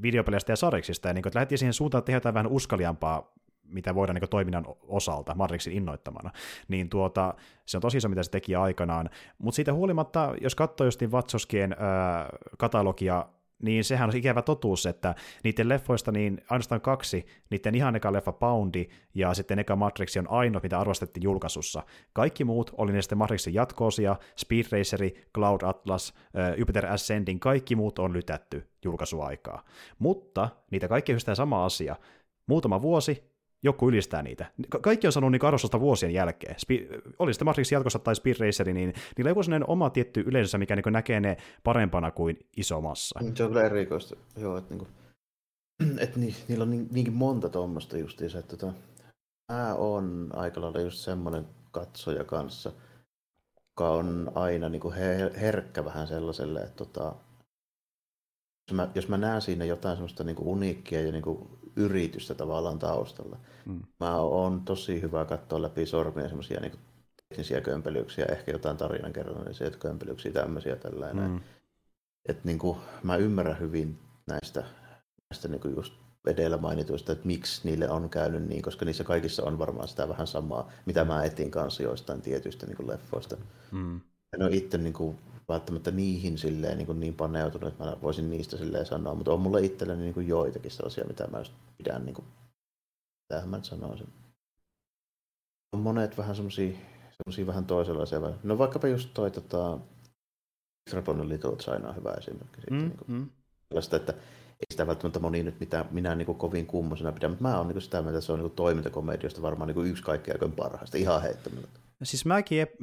videopeleistä ja sariksista, ja niin kuin, että lähdettiin siihen suuntaan, että tehdään vähän uskaliampaa mitä voidaan niin toiminnan osalta Matrixin innoittamana, niin tuota, se on tosi iso, mitä se teki aikanaan. Mutta siitä huolimatta, jos katsoo just niin Vatsoskien äh, katalogia, niin sehän on ikävä totuus, että niiden leffoista niin ainoastaan kaksi, niiden ihan eka leffa Poundi ja sitten eka Matrix on ainoa, mitä arvostettiin julkaisussa. Kaikki muut oli ne sitten Matrixin jatkoosia, Speed Raceri, Cloud Atlas, Jupiter Ascending, kaikki muut on lytätty julkaisuaikaa. Mutta niitä kaikki on sama asia. Muutama vuosi, joku ylistää niitä. Ka- kaikki on sanonut niin arvostusta vuosien jälkeen. Spi- oli sitten Matrix jatkossa tai Speed Raceri, niin niillä joku oma tietty yleisössä, mikä niin näkee ne parempana kuin iso massa. Se on kyllä erikoista, joo, että, niin kuin, että ni, niillä on niin, niinkin monta tuommoista justiinsa, että tota, mä on aika lailla just semmoinen katsoja kanssa, joka on aina niin kuin her- herkkä vähän sellaiselle, että tota, jos mä, jos mä näen siinä jotain semmoista niin kuin uniikkia ja niin kuin yritystä tavallaan taustalla. Mm. Mä oon tosi hyvä katsoa läpi sormia semmoisia niin teknisiä kömpelyyksiä, ehkä jotain tarinankerronnallisia kömpelyyksiä, tämmöisiä tällainen. Mm. Et niin kuin, mä ymmärrän hyvin näistä, näistä niin kuin just edellä mainituista, että miksi niille on käynyt niin, koska niissä kaikissa on varmaan sitä vähän samaa, mitä mä etin kanssa joistain tietyistä niin kuin leffoista. Mm. En ole itse niin kuin, välttämättä niihin silleen, niin, kuin niin paneutunut, että mä voisin niistä silleen sanoa, mutta on mulle itselleni niin kuin joitakin sellaisia, mitä mä just pidän, niin kuin, mitähän mä sanoisin. On monet vähän semmosia, semmosia vähän toisenlaisia. No vaikkapa just toi tota, Extrapolon Little China on hyvä esimerkki. Mm, niin kuin, mm. Sellaista, että ei sitä välttämättä moni nyt mitään, minä niin kuin kovin kummosena pidä, mutta mä oon niin sitä mieltä, että se on niin toimintakomediosta varmaan niin yksi kaikkein aikojen parhaista, ihan heittämällä. Siis mäkin ep-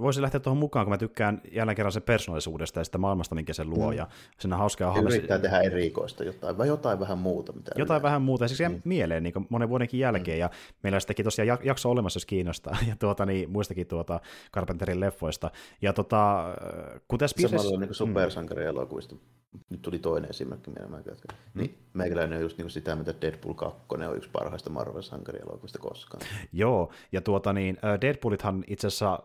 voisin lähteä tuohon mukaan, kun mä tykkään jälleen kerran sen persoonallisuudesta ja sitä maailmasta, minkä se luo. Mm. Ja on hauskaa hahmo. Yrittää tehdä erikoista jotain, vai jotain vähän muuta. Mitä jotain yleensä. vähän muuta, ja siis mm. mieleen niin monen vuodenkin jälkeen. Mm. Ja meillä on sitäkin tosiaan jakso olemassa, jos kiinnostaa, ja tuota, niin, muistakin tuota Carpenterin leffoista. Ja tota, kuten Spears... Samalla niin supersankarielokuvista. Mm nyt tuli toinen esimerkki mieleen, mm. niin meikäläinen on just niin sitä, mitä Deadpool 2 on yksi parhaista Marvel-sankarielokuvista koskaan. Joo, ja tuota niin, Deadpoolithan itse asiassa,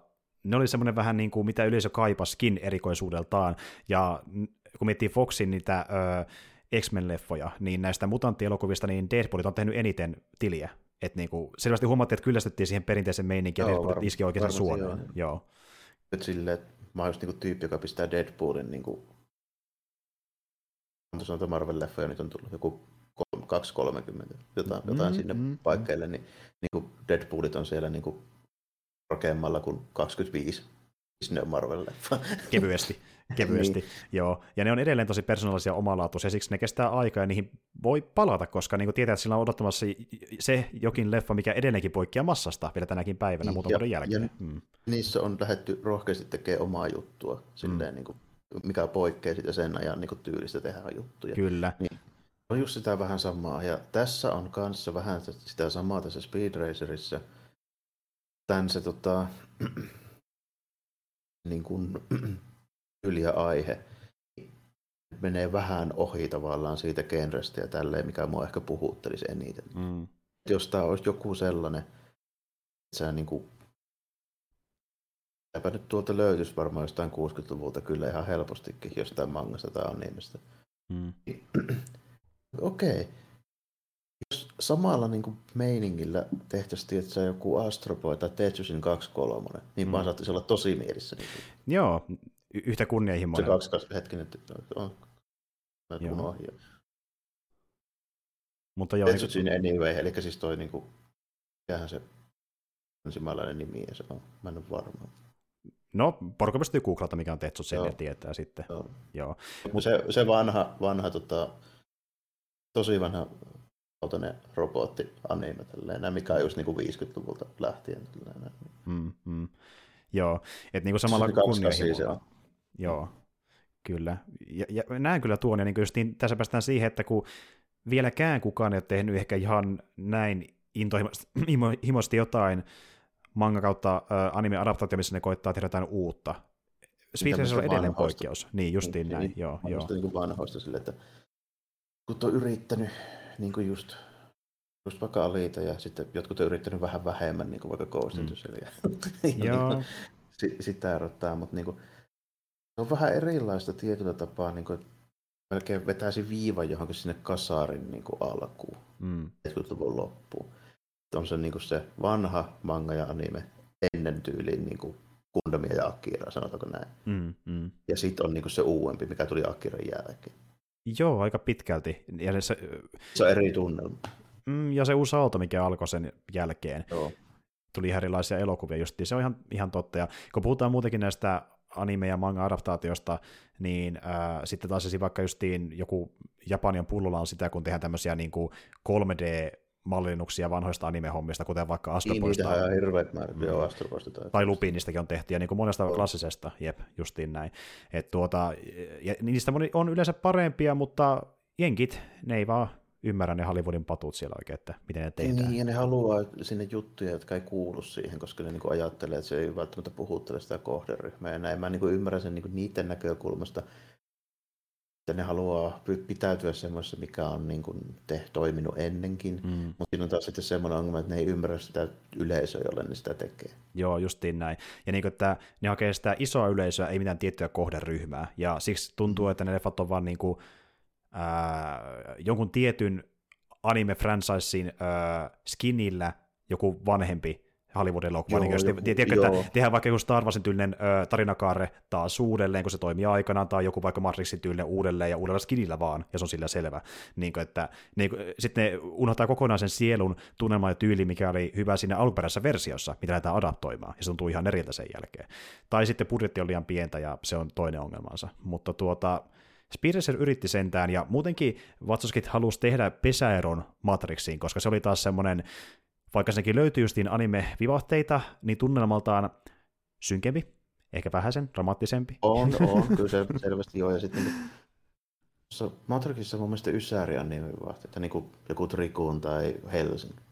ne oli semmoinen vähän niin kuin, mitä yleisö kaipaskin erikoisuudeltaan, ja kun miettii Foxin niitä ö, X-Men-leffoja, niin näistä mutantielokuvista, niin Deadpoolit on tehnyt eniten tiliä. Että niinku, selvästi huomattiin, että kyllästettiin siihen perinteiseen meininkiin, ja Deadpoolit iski oikein suoneen. Joo. joo. Nyt silleen, että mä oon just niinku tyyppi, joka pistää Deadpoolin niinku tuossa noita Marvel-leffoja nyt on tullut joku 2-30, jotain, mm, jotain sinne mm, paikkeille, niin, niin kuin Deadpoolit on siellä niin kuin korkeammalla kuin 25 sinne on Marvel-leffa. Kevyesti, kevyesti, niin. joo. Ja ne on edelleen tosi persoonallisia omalaatuisia, siksi ne kestää aikaa ja niihin voi palata, koska niin kuin tietää, että sillä on odottamassa se jokin leffa, mikä edelleenkin poikkeaa massasta vielä tänäkin päivänä muutaman vuoden jälkeen. Ja mm. Niissä on lähdetty rohkeasti tekemään omaa juttua, silleen mm. niin kuin mikä poikkeaa sitten sen ajan niin tyylistä tehdä juttuja. Kyllä. Niin, on just sitä vähän samaa. Ja tässä on kanssa vähän sitä samaa tässä Speed Racerissa. Tän se tota, niin kuin, ja aihe menee vähän ohi tavallaan siitä genrestä ja tälleen, mikä mua ehkä puhuttelisi eniten. Mm. Jos tämä olisi joku sellainen, että sä niin kuin Eipä nyt tuolta löytyisi varmaan jostain 60-luvulta kyllä ihan helpostikin jostain mangasta tai animesta. Mm. Okei. Okay. Samalla niin kuin meiningillä tehtäisiin että joku Astro Boy tai Tetsusin 2.3, niin mm. vaan saattaisi olla tosi mielissä. Niin Joo, y- yhtä kunnianhimoinen. Se kaksi, kaksi hetkinen, on. Mä joo. ohi. Mutta joo, Tetsusin niin... anyway, eli siis toi niin kuin, mikähän se ensimmäinen nimi se on, mä en ole varma. No, porukka pystyy googlata, mikä on Tetsut, sen ja tietää sitten. Joo. Joo. Mut... Se, se vanha, vanha tota, tosi vanha robotti anime, tälleen, mikä on just niinku 50-luvulta lähtien. Tälleen. Mm, mm. Joo, että niinku samalla kunnianhimolla. Joo, kyllä. Ja, ja näen kyllä tuon, ja niin niin, tässä päästään siihen, että kun vieläkään kukaan ei ole tehnyt ehkä ihan näin intohimoisesti jotain manga kautta äh, anime-adaptaatio, missä ne koittaa tehdä jotain uutta. Speed on edelleen vanhoista. poikkeus. Niin, justiin niin, näin. Niin, joo, joo. Niin kuin vanhoista sille, että kun on yrittänyt niin kuin just, just vaikka Alita ja sitten jotkut on yrittänyt vähän vähemmän, niin kuin vaikka Ghost mm. ja, Joo. Niin kuin, sitä erottaa, mutta niin kuin, se on vähän erilaista tietyllä tapaa, niin kuin, melkein vetäisi viivan johonkin sinne kasarin niin kuin alkuun, mm. 70-luvun loppuun on se, niin kuin se vanha manga ja anime ennen tyyliin niin kuin Gundamia ja Akira, sanotaanko näin. Mm, mm. Ja sitten on niin kuin se uudempi, mikä tuli Akiran jälkeen. Joo, aika pitkälti. Ja se, se on eri tunnelma. Mm, ja se uusi auto, mikä alkoi sen jälkeen. Joo. Tuli ihan erilaisia elokuvia justiin, se on ihan, ihan totta. Ja kun puhutaan muutenkin näistä anime- ja manga-adaptaatiosta, niin äh, sitten taas vaikka justiin joku Japanian pullolla on sitä, kun tehdään tämmöisiä niin kuin 3D mallinnuksia vanhoista anime-hommista, kuten vaikka Astropoista. Niin, hirveät määrät, joo, Astropoista. Tai, tai Lupinistakin on tehty, ja niin kuin monesta oh. klassisesta, jep, justiin näin. Et tuota, ja niistä on yleensä parempia, mutta jenkit, ne ei vaan ymmärrä ne Hollywoodin patut siellä oikein, että miten ne tehdään. Niin, ja ne haluaa sinne juttuja, jotka ei kuulu siihen, koska ne niin ajattelee, että se ei välttämättä puhuttele sitä kohderyhmää. Ja näin mä niin ymmärrän sen niin niiden näkökulmasta, että ne haluaa pitäytyä semmoisessa, mikä on niin kuin te, toiminut ennenkin, mm. mutta siinä on taas sitten semmoinen ongelma, että ne ei ymmärrä sitä yleisöä, jolle ne sitä tekee. Joo, justiin näin. Ja niin kuin, että ne hakee sitä isoa yleisöä, ei mitään tiettyä kohderyhmää, ja siksi tuntuu, että ne leffat on vaan niin kuin, ää, jonkun tietyn anime-franchisein skinillä joku vanhempi Hollywood-elokuva. Niin, jos tiedätkö, että tehdään vaikka joku Star Warsin tyylinen ö, tarinakaare taas uudelleen, kun se toimii aikanaan, tai joku vaikka Matrixin tyylinen uudelleen ja uudella skinillä vaan, ja se on sillä selvä. Niin kuin, että, niin kuin, sitten ne unohtaa kokonaan sen sielun tunnelma ja tyyli, mikä oli hyvä siinä alkuperäisessä versiossa, mitä lähdetään adaptoimaan, ja se tuntuu ihan eriltä sen jälkeen. Tai sitten budjetti on liian pientä, ja se on toinen ongelmansa. Mutta tuota, Racer yritti sentään, ja muutenkin Vatsoskit halusi tehdä pesäeron Matrixiin, koska se oli taas semmoinen, vaikka senkin löytyy justiin anime-vivahteita, niin tunnelmaltaan synkempi, ehkä vähäisen dramaattisempi. On, on, kyllä se selvästi joo, ja sitten niin Matrixissa mun mielestä Ysäri on niin kuin joku Trikun tai Helsinki.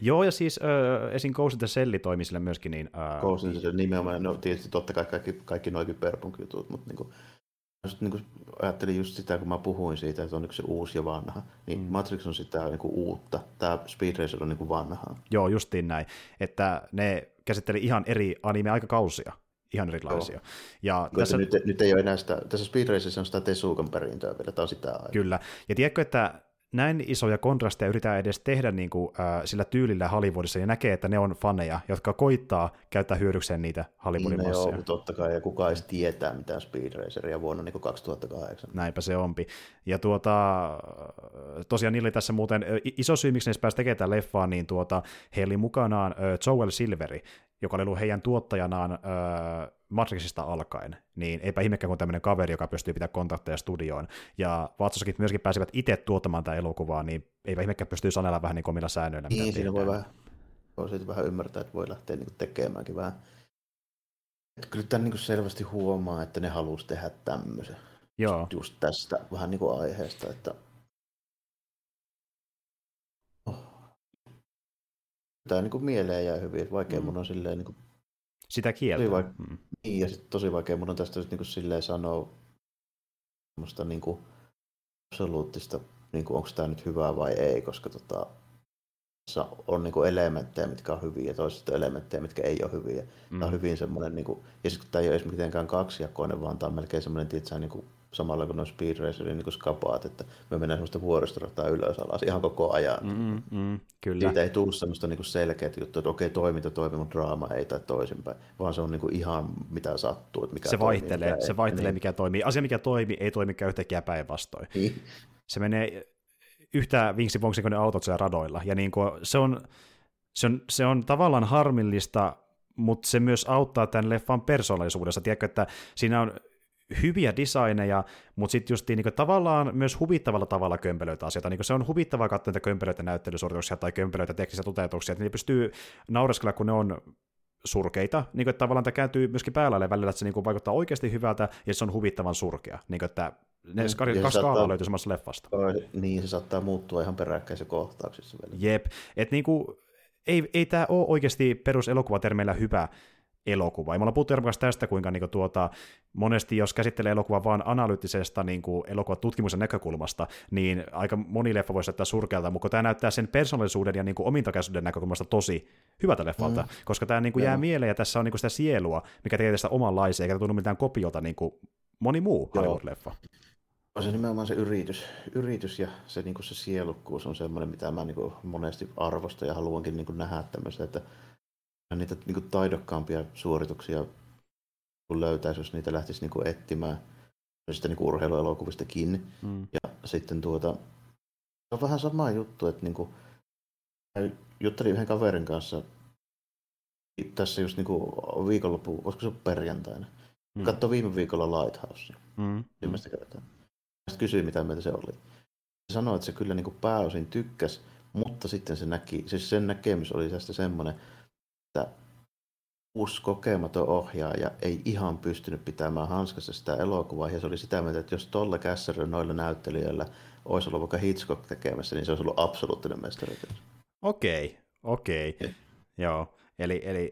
Joo, ja siis äh, esim. Ghost in the Shell toimi sille myöskin. Niin, äh, Ghost in the Shell nimenomaan, no tietysti totta kai kaikki, kaikki noikin perpunk-jutut, mutta niin kuin, niin kuin ajattelin just sitä, kun mä puhuin siitä, että on yksi uusi ja vanha, niin mm. Matrix on sitä niin kuin uutta, tämä Speed Racer on niin kuin vanhaa. Joo, justiin näin, että ne käsitteli ihan eri anime-aikakausia, ihan erilaisia. Joo. Ja tässä... nyt, nyt, ei ole enää sitä, tässä Speed Racerissa on sitä Tesukan perintöä vielä, tämä on sitä aikaa. Kyllä, ja tiedätkö, että näin isoja kontrasteja yritetään edes tehdä niin kuin, äh, sillä tyylillä Hollywoodissa, ja näkee, että ne on faneja, jotka koittaa käyttää hyödykseen niitä Hollywoodin niin, masseja. Joo, totta kai, ja kuka ei tietää mitään Speed Raceria vuonna niin 2008. Näinpä se onpi. Ja tuota, tosiaan niillä tässä muuten iso syy, miksi ne pääsi tekemään leffaa, niin tuota, he oli mukanaan äh, Joel Silveri, joka oli ollut heidän tuottajanaan äh, Matrixista alkaen, niin eipä ihmekään kuin tämmöinen kaveri, joka pystyy pitämään kontakteja studioon. Ja Vatsossakin myöskin pääsivät itse tuottamaan tämä elokuvaa, niin eipä ihmekään pystyy sanella vähän niin kuin omilla säännöillä. Niin, siinä voi vähän, voi vähän ymmärtää, että voi lähteä niin tekemäänkin vähän. Että kyllä tämän niin selvästi huomaa, että ne halusi tehdä tämmöisen. Joo. Just tästä vähän niin kuin aiheesta, että Tämä niin kuin mieleen jää hyvin, vaikea mm. mun on silleen niin kuin sitä kieltä. Tosi vaik- mm. Niin, ja sitten tosi vaikea mun on tästä niin kuin silleen sanoa semmoista niin kuin absoluuttista, niin kuin, onko tämä nyt hyvää vai ei, koska tota, on niin kuin elementtejä, mitkä on hyviä, ja toisista elementtejä, mitkä ei ole hyviä. Mm. Tämä on hyvin semmoinen, niin kuin, ja sitten tämä ei ole edes mitenkään kaksijakoinen, vaan tämä on melkein semmoinen, että niin kuin samalla kuin noin Speed Racerin niin skapaat, että me mennään semmoista vuoristorataa ylös alas ihan koko ajan. Mm, mm, kyllä. Siitä ei tule semmoista niin selkeää juttua, että okei, toiminta toimii, mutta draama ei tai toisinpäin, vaan se on niin kuin ihan mitä sattuu. Että mikä se toimii, vaihtelee, mikä se ei, vaihtelee, niin. mikä toimii. Asia, mikä toimii, ei toimikaan yhtäkkiä päinvastoin. Niin. Se menee yhtä vinksi kuin ne autot siellä radoilla, ja niin kuin se, on, se, on, se on tavallaan harmillista, mutta se myös auttaa tämän leffan persoonallisuudessa. Tiedätkö, että siinä on hyviä designeja, mutta sitten just niin tavallaan myös huvittavalla tavalla kömpelöitä asioita. Niin se on huvittavaa katsoa niitä kömpelöitä näyttelysuorituksia tai kömpelöitä teknisiä toteutuksia, että ne pystyy naureskella, kun ne on surkeita, niin kuin, että tavallaan tämä kääntyy myöskin päällä välillä, että se niin kuin, vaikuttaa oikeasti hyvältä ja se on huvittavan surkea. Niin kuin, että ne mm, kaksi saattaa, löytyy samassa leffasta. Niin, se saattaa muuttua ihan peräkkäisen kohtauksissa. Jep, että niin kuin, ei, ei tämä ole oikeasti peruselokuvatermeillä hyvä elokuva. Ja me ollaan puhuttu tästä, kuinka niin kuin, tuota, monesti jos käsittelee elokuvaa vain analyyttisesta niin kuin, elokuvatutkimuksen näkökulmasta, niin aika moni leffa voisi näyttää surkealta, mutta tämä näyttää sen persoonallisuuden ja niin kuin, omintakeisuuden näkökulmasta tosi hyvältä leffalta, mm. koska tämä niin kuin, jää mieleen ja tässä on niin kuin, sitä sielua, mikä tekee tästä omanlaisia, eikä tunnu mitään kopiota niin kuin moni muu Hollywood-leffa. On se nimenomaan se yritys, yritys ja se, niin kuin se sielukkuus on semmoinen, mitä mä niin kuin monesti arvostan ja haluankin niin kuin nähdä tämmöistä, että niitä niin kuin taidokkaampia suorituksia kun löytäisi, jos niitä lähtisi niin kuin etsimään sitten niin urheiluelokuvistakin. Mm. Ja sitten tuota, se on vähän sama juttu, että niin kuin, juttelin yhden kaverin kanssa tässä just niin kuin viikonloppu, koska se perjantaina. Mm. Katso viime viikolla Lighthouse. Mm. Kertaa. Sitten kysyin, mitä mieltä se oli. Se sanoi, että se kyllä niin kuin pääosin tykkäsi, mutta sitten se näki, siis sen näkemys oli tästä semmoinen, että uusi kokematon ohjaaja ei ihan pystynyt pitämään hanskassa sitä elokuvaa, ja se oli sitä mieltä, että jos tolla kässäri noilla näyttelijöillä olisi ollut vaikka Hitchcock tekemässä, niin se olisi ollut absoluuttinen mestari. Okei, okei. Okay. Joo. Eli, eli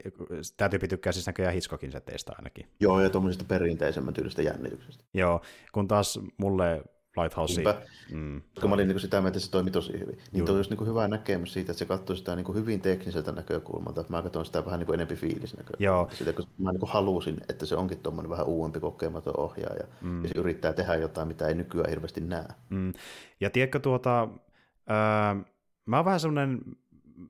tämä tyyppi tykkää siis näköjään Hitchcockin seteistä ainakin. Joo, ja tuommoisesta perinteisemmän tyylistä jännityksestä. Joo, kun taas mulle Lighthouse. Mm. Koska mä olin niin sitä mieltä, että se toimi tosi hyvin. Niin tuo olisi niin hyvä näkemys siitä, että se katsoi sitä niin hyvin tekniseltä näkökulmalta. Mä katson sitä vähän niin enempi fiilisnäkökulmalta. Joo. Sitä, koska mä niin halusin, että se onkin tuommoinen vähän uudempi kokematon ohjaaja. Mm. Ja se yrittää tehdä jotain, mitä ei nykyään hirveästi näe. Mm. Ja tiedätkö, tuota, ää, mä oon vähän semmoinen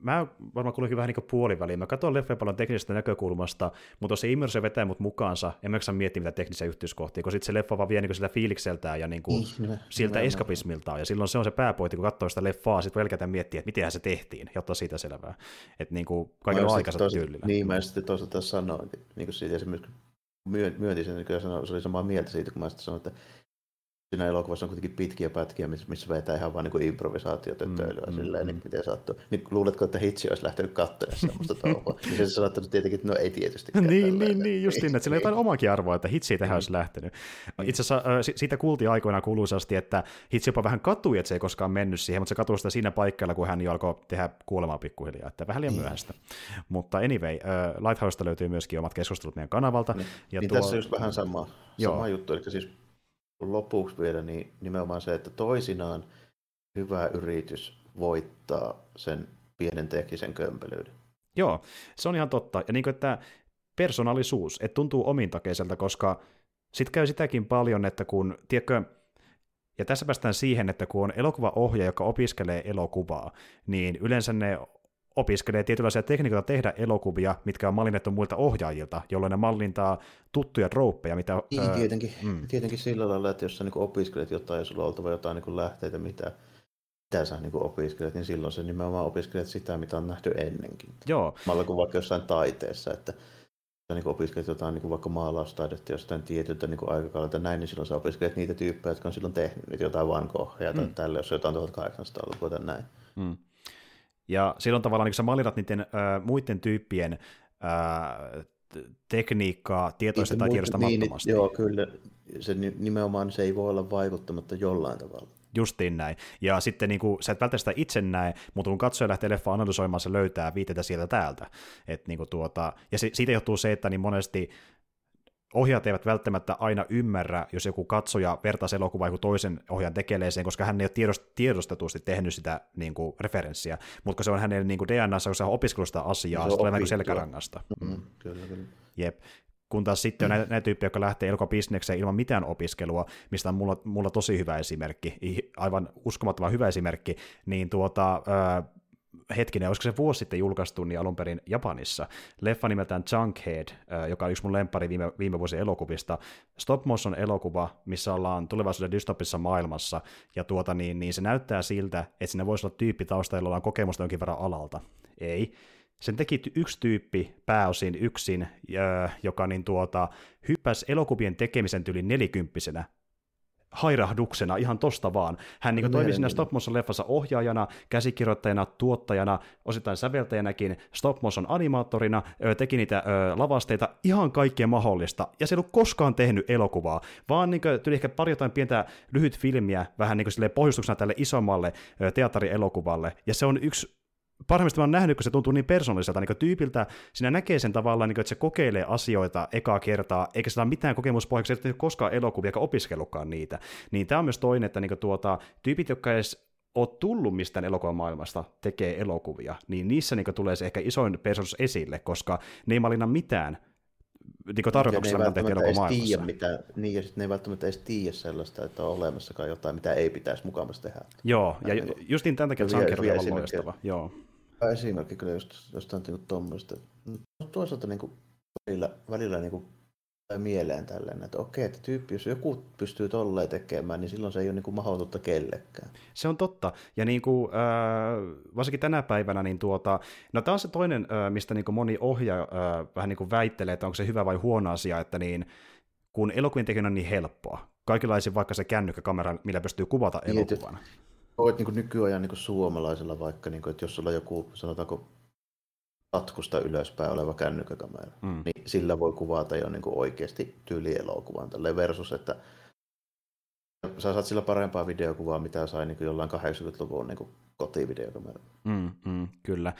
mä varmaan kuulenkin vähän niin puoliväliin. Mä katson leffoja paljon teknisestä näkökulmasta, mutta se immersio vetää mut mukaansa, en mä miettiä mitä teknisiä yhteyskohtia, kun sitten se leffa vaan vie niin sillä fiilikseltään ja niin kuin Ihme, siltä eskapismiltaan. Ja silloin se on se pääpointti, kun katsoo sitä leffaa, sitten pelkästään miettiä, että miten se tehtiin, jotta siitä selvää. Että niin kuin kaikilla aikaisella tyylillä. Niin, mä sitten toisaalta sanoin, niin kuin siitä esimerkiksi myöntin sen, niin se oli samaa mieltä siitä, kun mä sitten sanoin, että siinä elokuvassa on kuitenkin pitkiä pätkiä, missä vetää ihan vaan niin improvisaatiotötöilyä mm, silleen, mm, niin miten sattuu. Niin luuletko, että Hitsi olisi lähtenyt katsomaan semmoista touhua? niin se saattanut tietenkin, että no ei tietysti. niin, niin, niin, justiin, että sillä on jotain omakin arvoa, että Hitsi tähän mm. olisi lähtenyt. Itse asiassa siitä kuultiin aikoinaan kuuluisasti, että Hitsi jopa vähän katui, että se ei koskaan mennyt siihen, mutta se katui sitä siinä paikalla, kun hän jo alkoi tehdä kuolemaa pikkuhiljaa, että vähän liian niin. myöhäistä. Mutta anyway, uh, Lighthousesta löytyy myöskin omat keskustelut meidän kanavalta. Niin, ja niin tuo... tässä just vähän sama, sama juttu, eli siis lopuksi vielä niin nimenomaan se, että toisinaan hyvä yritys voittaa sen pienen teknisen kömpelyyden. Joo, se on ihan totta. Ja niin kuin, että persoonallisuus, että tuntuu omintakeiselta, koska sitten käy sitäkin paljon, että kun, tiedätkö, ja tässä päästään siihen, että kun on elokuvaohjaaja, joka opiskelee elokuvaa, niin yleensä ne opiskelee tietynlaisia tekniikoita tehdä elokuvia, mitkä on mallinnettu muilta ohjaajilta, jolloin ne mallintaa tuttuja trooppeja, mitä... Niin, ää, tietenkin, mm. tietenkin sillä lailla, että jos sä niin opiskelet jotain ja sulla on oltava jotain niin lähteitä, mitä, mitä sä niin opiskelet, niin silloin sä nimenomaan opiskelet sitä, mitä on nähty ennenkin. Joo. Malla kuin vaikka jossain taiteessa, että sä niin opiskelet jotain niin vaikka maalaustaidetta jostain tietyltä niin aikakaudelta näin, niin silloin sä opiskelet niitä tyyppejä, jotka on silloin tehnyt jotain Van Goghia tai mm. tälle, jos jotain 1800-lukua tai näin. Mm. Ja silloin tavallaan niin kun sä mallinat niiden äh, muiden tyyppien äh, tekniikkaa tietoista tai tiedostamattomasti. Niin, joo, kyllä. Se nimenomaan se ei voi olla vaikuttamatta jollain tavalla. Justiin näin. Ja sitten niin kuin, sä et välttämättä sitä itse näe, mutta kun katsoja lähtee leffa analysoimaan, se löytää viitetä sieltä täältä. Et, niin kuin, tuota, ja se, siitä johtuu se, että niin monesti ohjaajat eivät välttämättä aina ymmärrä, jos joku katsoja vertaa elokuvaa joku toisen ohjaajan tekeleeseen, koska hän ei ole tiedost, tiedostetusti tehnyt sitä niin kuin, referenssiä, mutta se on hänen niin kuin DNAssa, kun se on opiskellut sitä asiaa, se, tulee vähän selkärangasta. Mm, mm. Kyllä, kyllä. Jep kun taas sitten on näitä, näitä tyyppejä, jotka lähtee elokapbisnekseen ilman mitään opiskelua, mistä on mulla, mulla tosi hyvä esimerkki, aivan uskomattoman hyvä esimerkki, niin tuota, hetkinen, olisiko se vuosi sitten julkaistu niin alun perin Japanissa, leffa nimeltään Junkhead, joka on yksi mun lempari viime, viime vuosien elokuvista, stop motion elokuva, missä ollaan tulevaisuuden dystopissa maailmassa, ja tuota, niin, niin se näyttää siltä, että sinne voisi olla tyyppi taustalla, on kokemusta jonkin verran alalta. Ei. Sen teki yksi tyyppi pääosin yksin, joka niin tuota, hyppäsi elokuvien tekemisen tyli nelikymppisenä hairahduksena ihan tosta vaan. Hän niin toimi siinä stop motion leffassa ohjaajana, käsikirjoittajana, tuottajana, osittain säveltäjänäkin, stop motion animaattorina, teki niitä lavasteita, ihan kaikkea mahdollista. Ja se ei ollut koskaan tehnyt elokuvaa, vaan niin tuli ehkä pari jotain pientä lyhyt filmiä vähän niin kuin pohjustuksena tälle isommalle teatterielokuvalle. Ja se on yksi parhaimmista mä oon nähnyt, kun se tuntuu niin persoonalliselta niin tyypiltä, sinä näkee sen tavallaan, niin että se kokeilee asioita ekaa kertaa, eikä sillä ole mitään kokemuspohjaksi, että ei ole koskaan elokuvia, eikä opiskellutkaan niitä. Niin tämä on myös toinen, että niin tuota, tyypit, jotka edes ole tullut mistään elokuvamaailmasta tekee elokuvia, niin niissä niin tulee se ehkä isoin persoonallisuus esille, koska ne ei malina mitään niin tarkoituksena on tehty elokuvamaailmassa. Mitä, niin, ja sitten ne ei välttämättä edes tiedä sellaista, että on olemassakaan jotain, mitä ei pitäisi mukamassa tehdä. Joo, ja, ja justiin tämän takia Junker on loistava. Joo esimerkki kyllä just jostain niin tuommoista. Toisaalta niin kuin, välillä, välillä niin kuin, mieleen tällainen, että okei, että tyyppi, jos joku pystyy tolleen tekemään, niin silloin se ei ole niin kuin mahdotonta kellekään. Se on totta. Ja niin kuin, äh, varsinkin tänä päivänä, niin tuota, no tämä on se toinen, äh, mistä niin kuin moni ohjaaja äh, vähän niin kuin väittelee, että onko se hyvä vai huono asia, että niin, kun elokuvien tekeminen on niin helppoa, kaikenlaisia vaikka se kännykkäkamera, millä pystyy kuvata niin, Olet niin nykyajan niin suomalaisella vaikka, niin kuin, että jos sulla joku, sanotaanko, tatkusta ylöspäin oleva kännykkäkamera, mm. niin sillä voi kuvata jo niin kuin oikeasti tyylielokuvan tälle versus, että sä saat sillä parempaa videokuvaa, mitä sai niin jollain 80-luvun niin kotivideokamera. Mm, mm, kyllä.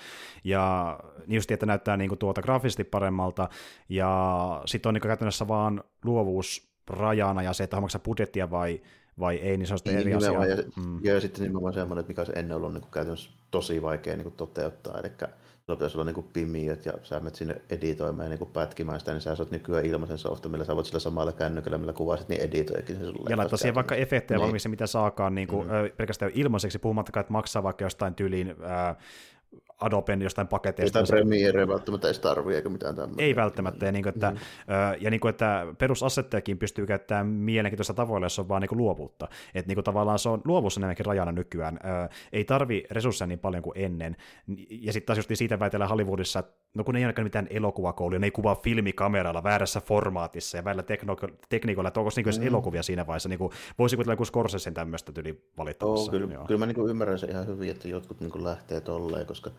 Ja just, että näyttää niin kuin tuota graafisesti paremmalta, ja sitten on niin käytännössä vaan luovuus rajana, ja se, että haluatko budjettia vai vai ei, niin se on sitten niin, eri asia. Ja, mm. ja sitten nimenomaan semmoinen, että mikä olisi ennen ollut niin kuin käytännössä tosi vaikea niin kuin toteuttaa, eli sulla pitäisi olla niin kuin pimiöt ja sä menet sinne editoimaan ja niin kuin pätkimään sitä, niin sä saat nykyään ilmaisen softa, millä sä voit sillä samalla kännykällä, millä kuvasit, niin editoikin se sulle. Ja laittaa siihen vaikka efektejä niin. valmiiksi, mitä saakaan niin kuin, mm. pelkästään ilmaiseksi, puhumattakaan, että maksaa vaikka jostain tyyliin ää, Adoben jostain paketeista. Sitä Premiere välttämättä edes tarvii, eikä mitään tämmöistä. Ei välttämättä, ja, niin kuin, että, mm. ja niin kuin, että perusassettejakin pystyy käyttämään mielenkiintoista tavoilla, jos on vaan niin kuin luovuutta. Että niin kuin, tavallaan se on luovuus enemmänkin rajana nykyään. Ei tarvi resursseja niin paljon kuin ennen. Ja sitten taas just siitä väitellään Hollywoodissa, että no kun ei ainakaan mitään elokuvakouluja, ne ei kuvaa filmikameralla väärässä formaatissa ja välillä tekno- tekniikoilla, että onko niin mm. elokuvia siinä vaiheessa, niin kuin, voisi kuvitella joku Scorsesen tämmöistä tyli valittamassa. Oh, kyllä, Joo. kyllä mä niin ymmärrän sen ihan hyvin, että jotkut niin lähtee tolleen, koska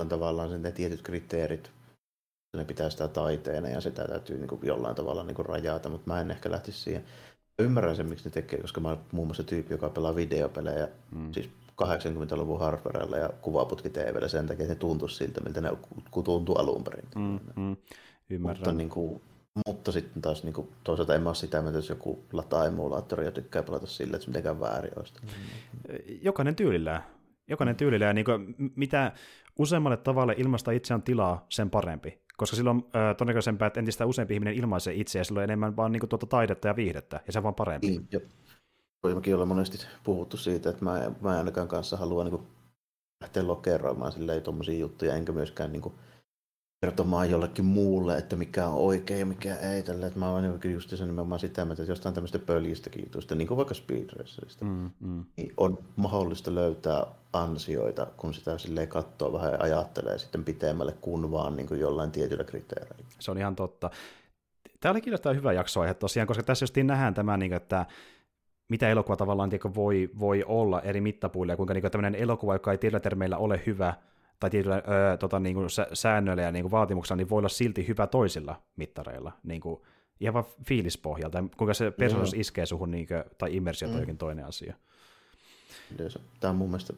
on tavallaan sen ne tietyt kriteerit, ne pitää sitä taiteena ja sitä täytyy niin kuin jollain tavalla niin kuin rajata, mutta mä en ehkä lähtisi siihen. Ymmärrän sen, miksi ne tekee, koska mä olen muun muassa tyyppi, joka pelaa videopelejä, mm. siis 80-luvun hardwarella ja kuvaputki TVllä sen takia, että ne tuntuisi siltä, miltä ne tuntuu alun perin. Mm, mm, ymmärrän. Mutta, niin kuin, mutta sitten taas niin kuin, toisaalta en mä ole sitä mieltä, jos joku lataa emulaattori ja tykkää pelata sillä, että se mitenkään väärin olisi. Jokainen tyylillään. Jokainen tyylillään. Niin kuin, mitä useammalle tavalle ilmaista itseään tilaa, sen parempi. Koska silloin äh, todennäköisempää, että entistä useampi ihminen ilmaisee itseä, ja silloin enemmän vaan niin kuin, tuota taidetta ja viihdettä, ja se on vaan parempi. Niin, jo. Mekin ollaan monesti puhuttu siitä, että mä, mä ainakaan kanssa halua niin lähteä lokeroimaan silleen tuommoisia juttuja, enkä myöskään niin kuin, kertomaan jollekin muulle, että mikä on oikein ja mikä ei. Tällä, että mä oon just sen nimenomaan sitä mieltä, että jostain tämmöistä pöljistä kiitosta, niin kuin vaikka Speed Racerista, mm, mm. niin on mahdollista löytää ansioita, kun sitä silleen katsoo vähän ja ajattelee sitten pitemmälle kuin vaan niin kuin jollain tietyllä kriteereillä. Se on ihan totta. Tämä oli kirjoittaa hyvä jaksoaihe tosiaan, koska tässä just nähdään tämä, niin että mitä elokuva tavallaan tiedä, voi, voi olla eri mittapuilla, ja kuinka niin tämmöinen elokuva, joka ei tietyllä termeillä ole hyvä, tai tietyillä öö, tota, niin kuin säännöillä ja niin kuin vaatimuksilla, niin voi olla silti hyvä toisilla mittareilla, niin kuin, ihan vaan fiilispohjalta, kuinka se persoonallisuus mm. iskee suhun, niin kuin, tai immersio mm. tai jokin toinen asia. Tämä on mun mielestä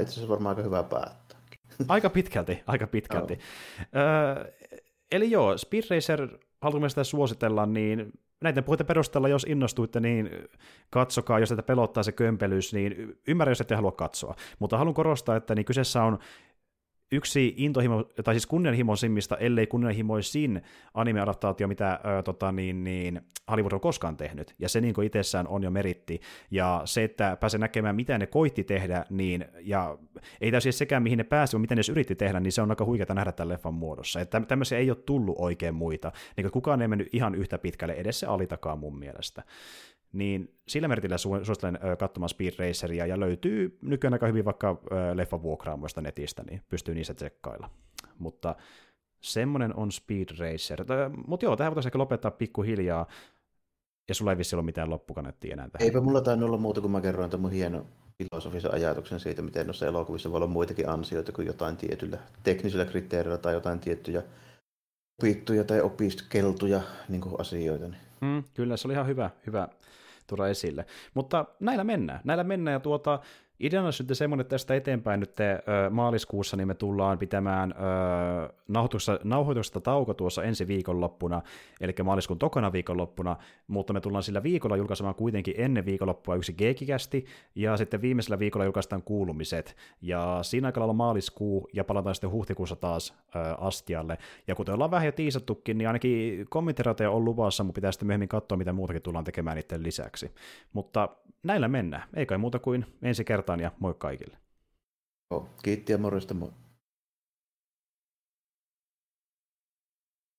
itse asiassa varmaan aika hyvä päättää. Aika pitkälti, aika pitkälti. Oh. Öö, eli joo, Speed Racer, haluamme sitä suositella, niin näiden puheiden perusteella, jos innostuitte, niin katsokaa, jos tätä pelottaa se kömpelys, niin ymmärrän, jos ette halua katsoa. Mutta haluan korostaa, että niin kyseessä on yksi intohimo, tai siis kunnianhimoisimmista, ellei kunnianhimoisin anime-adaptaatio, mitä ö, tota, niin, niin, Hollywood on koskaan tehnyt, ja se niin itsessään on jo meritti, ja se, että pääsee näkemään, mitä ne koitti tehdä, niin, ja ei täysin sekään, mihin ne pääsi, mutta miten ne yritti tehdä, niin se on aika huikeaa nähdä tämän leffan muodossa, että tämmöisiä ei ole tullut oikein muita, niin kukaan ei mennyt ihan yhtä pitkälle, edes se alitakaan mun mielestä niin sillä merkillä su- suosittelen katsomaan Speed Raceria, ja löytyy nykyään aika hyvin vaikka leffa vuokraamoista netistä, niin pystyy niissä tsekkailla. Mutta semmonen on Speed Racer. Mutta joo, tähän voitaisiin ehkä lopettaa pikkuhiljaa, ja sulla ei vissi ole mitään loppukanettia enää tähän. Eipä mulla tainnut olla muuta, kun mä kerroin tämän mun hieno filosofisen ajatuksen siitä, miten noissa elokuvissa voi olla muitakin ansioita kuin jotain tietyllä teknisillä kriteereillä tai jotain tiettyjä opittuja tai opiskeltuja niin asioita. Niin. Mm, kyllä, se oli ihan hyvä, hyvä tuoda esille. Mutta näillä mennään. Näillä mennään ja tuota, Ideana on sitten semmoinen, että tästä eteenpäin nyt te, ö, maaliskuussa niin me tullaan pitämään ö, nauhoitusta, tauko tuossa ensi viikonloppuna, eli maaliskuun tokana viikonloppuna, mutta me tullaan sillä viikolla julkaisemaan kuitenkin ennen viikonloppua yksi geekikästi, ja sitten viimeisellä viikolla julkaistaan kuulumiset, ja siinä aikana on maaliskuu, ja palataan sitten huhtikuussa taas ö, astialle, ja kuten ollaan vähän jo tiisattukin, niin ainakin kommenttirateja on luvassa, mutta pitää sitten myöhemmin katsoa, mitä muutakin tullaan tekemään niiden lisäksi. Mutta näillä mennään, ei kai muuta kuin ensi kertaa kertaan ja moi kaikille. Kiitti ja morjesta moi.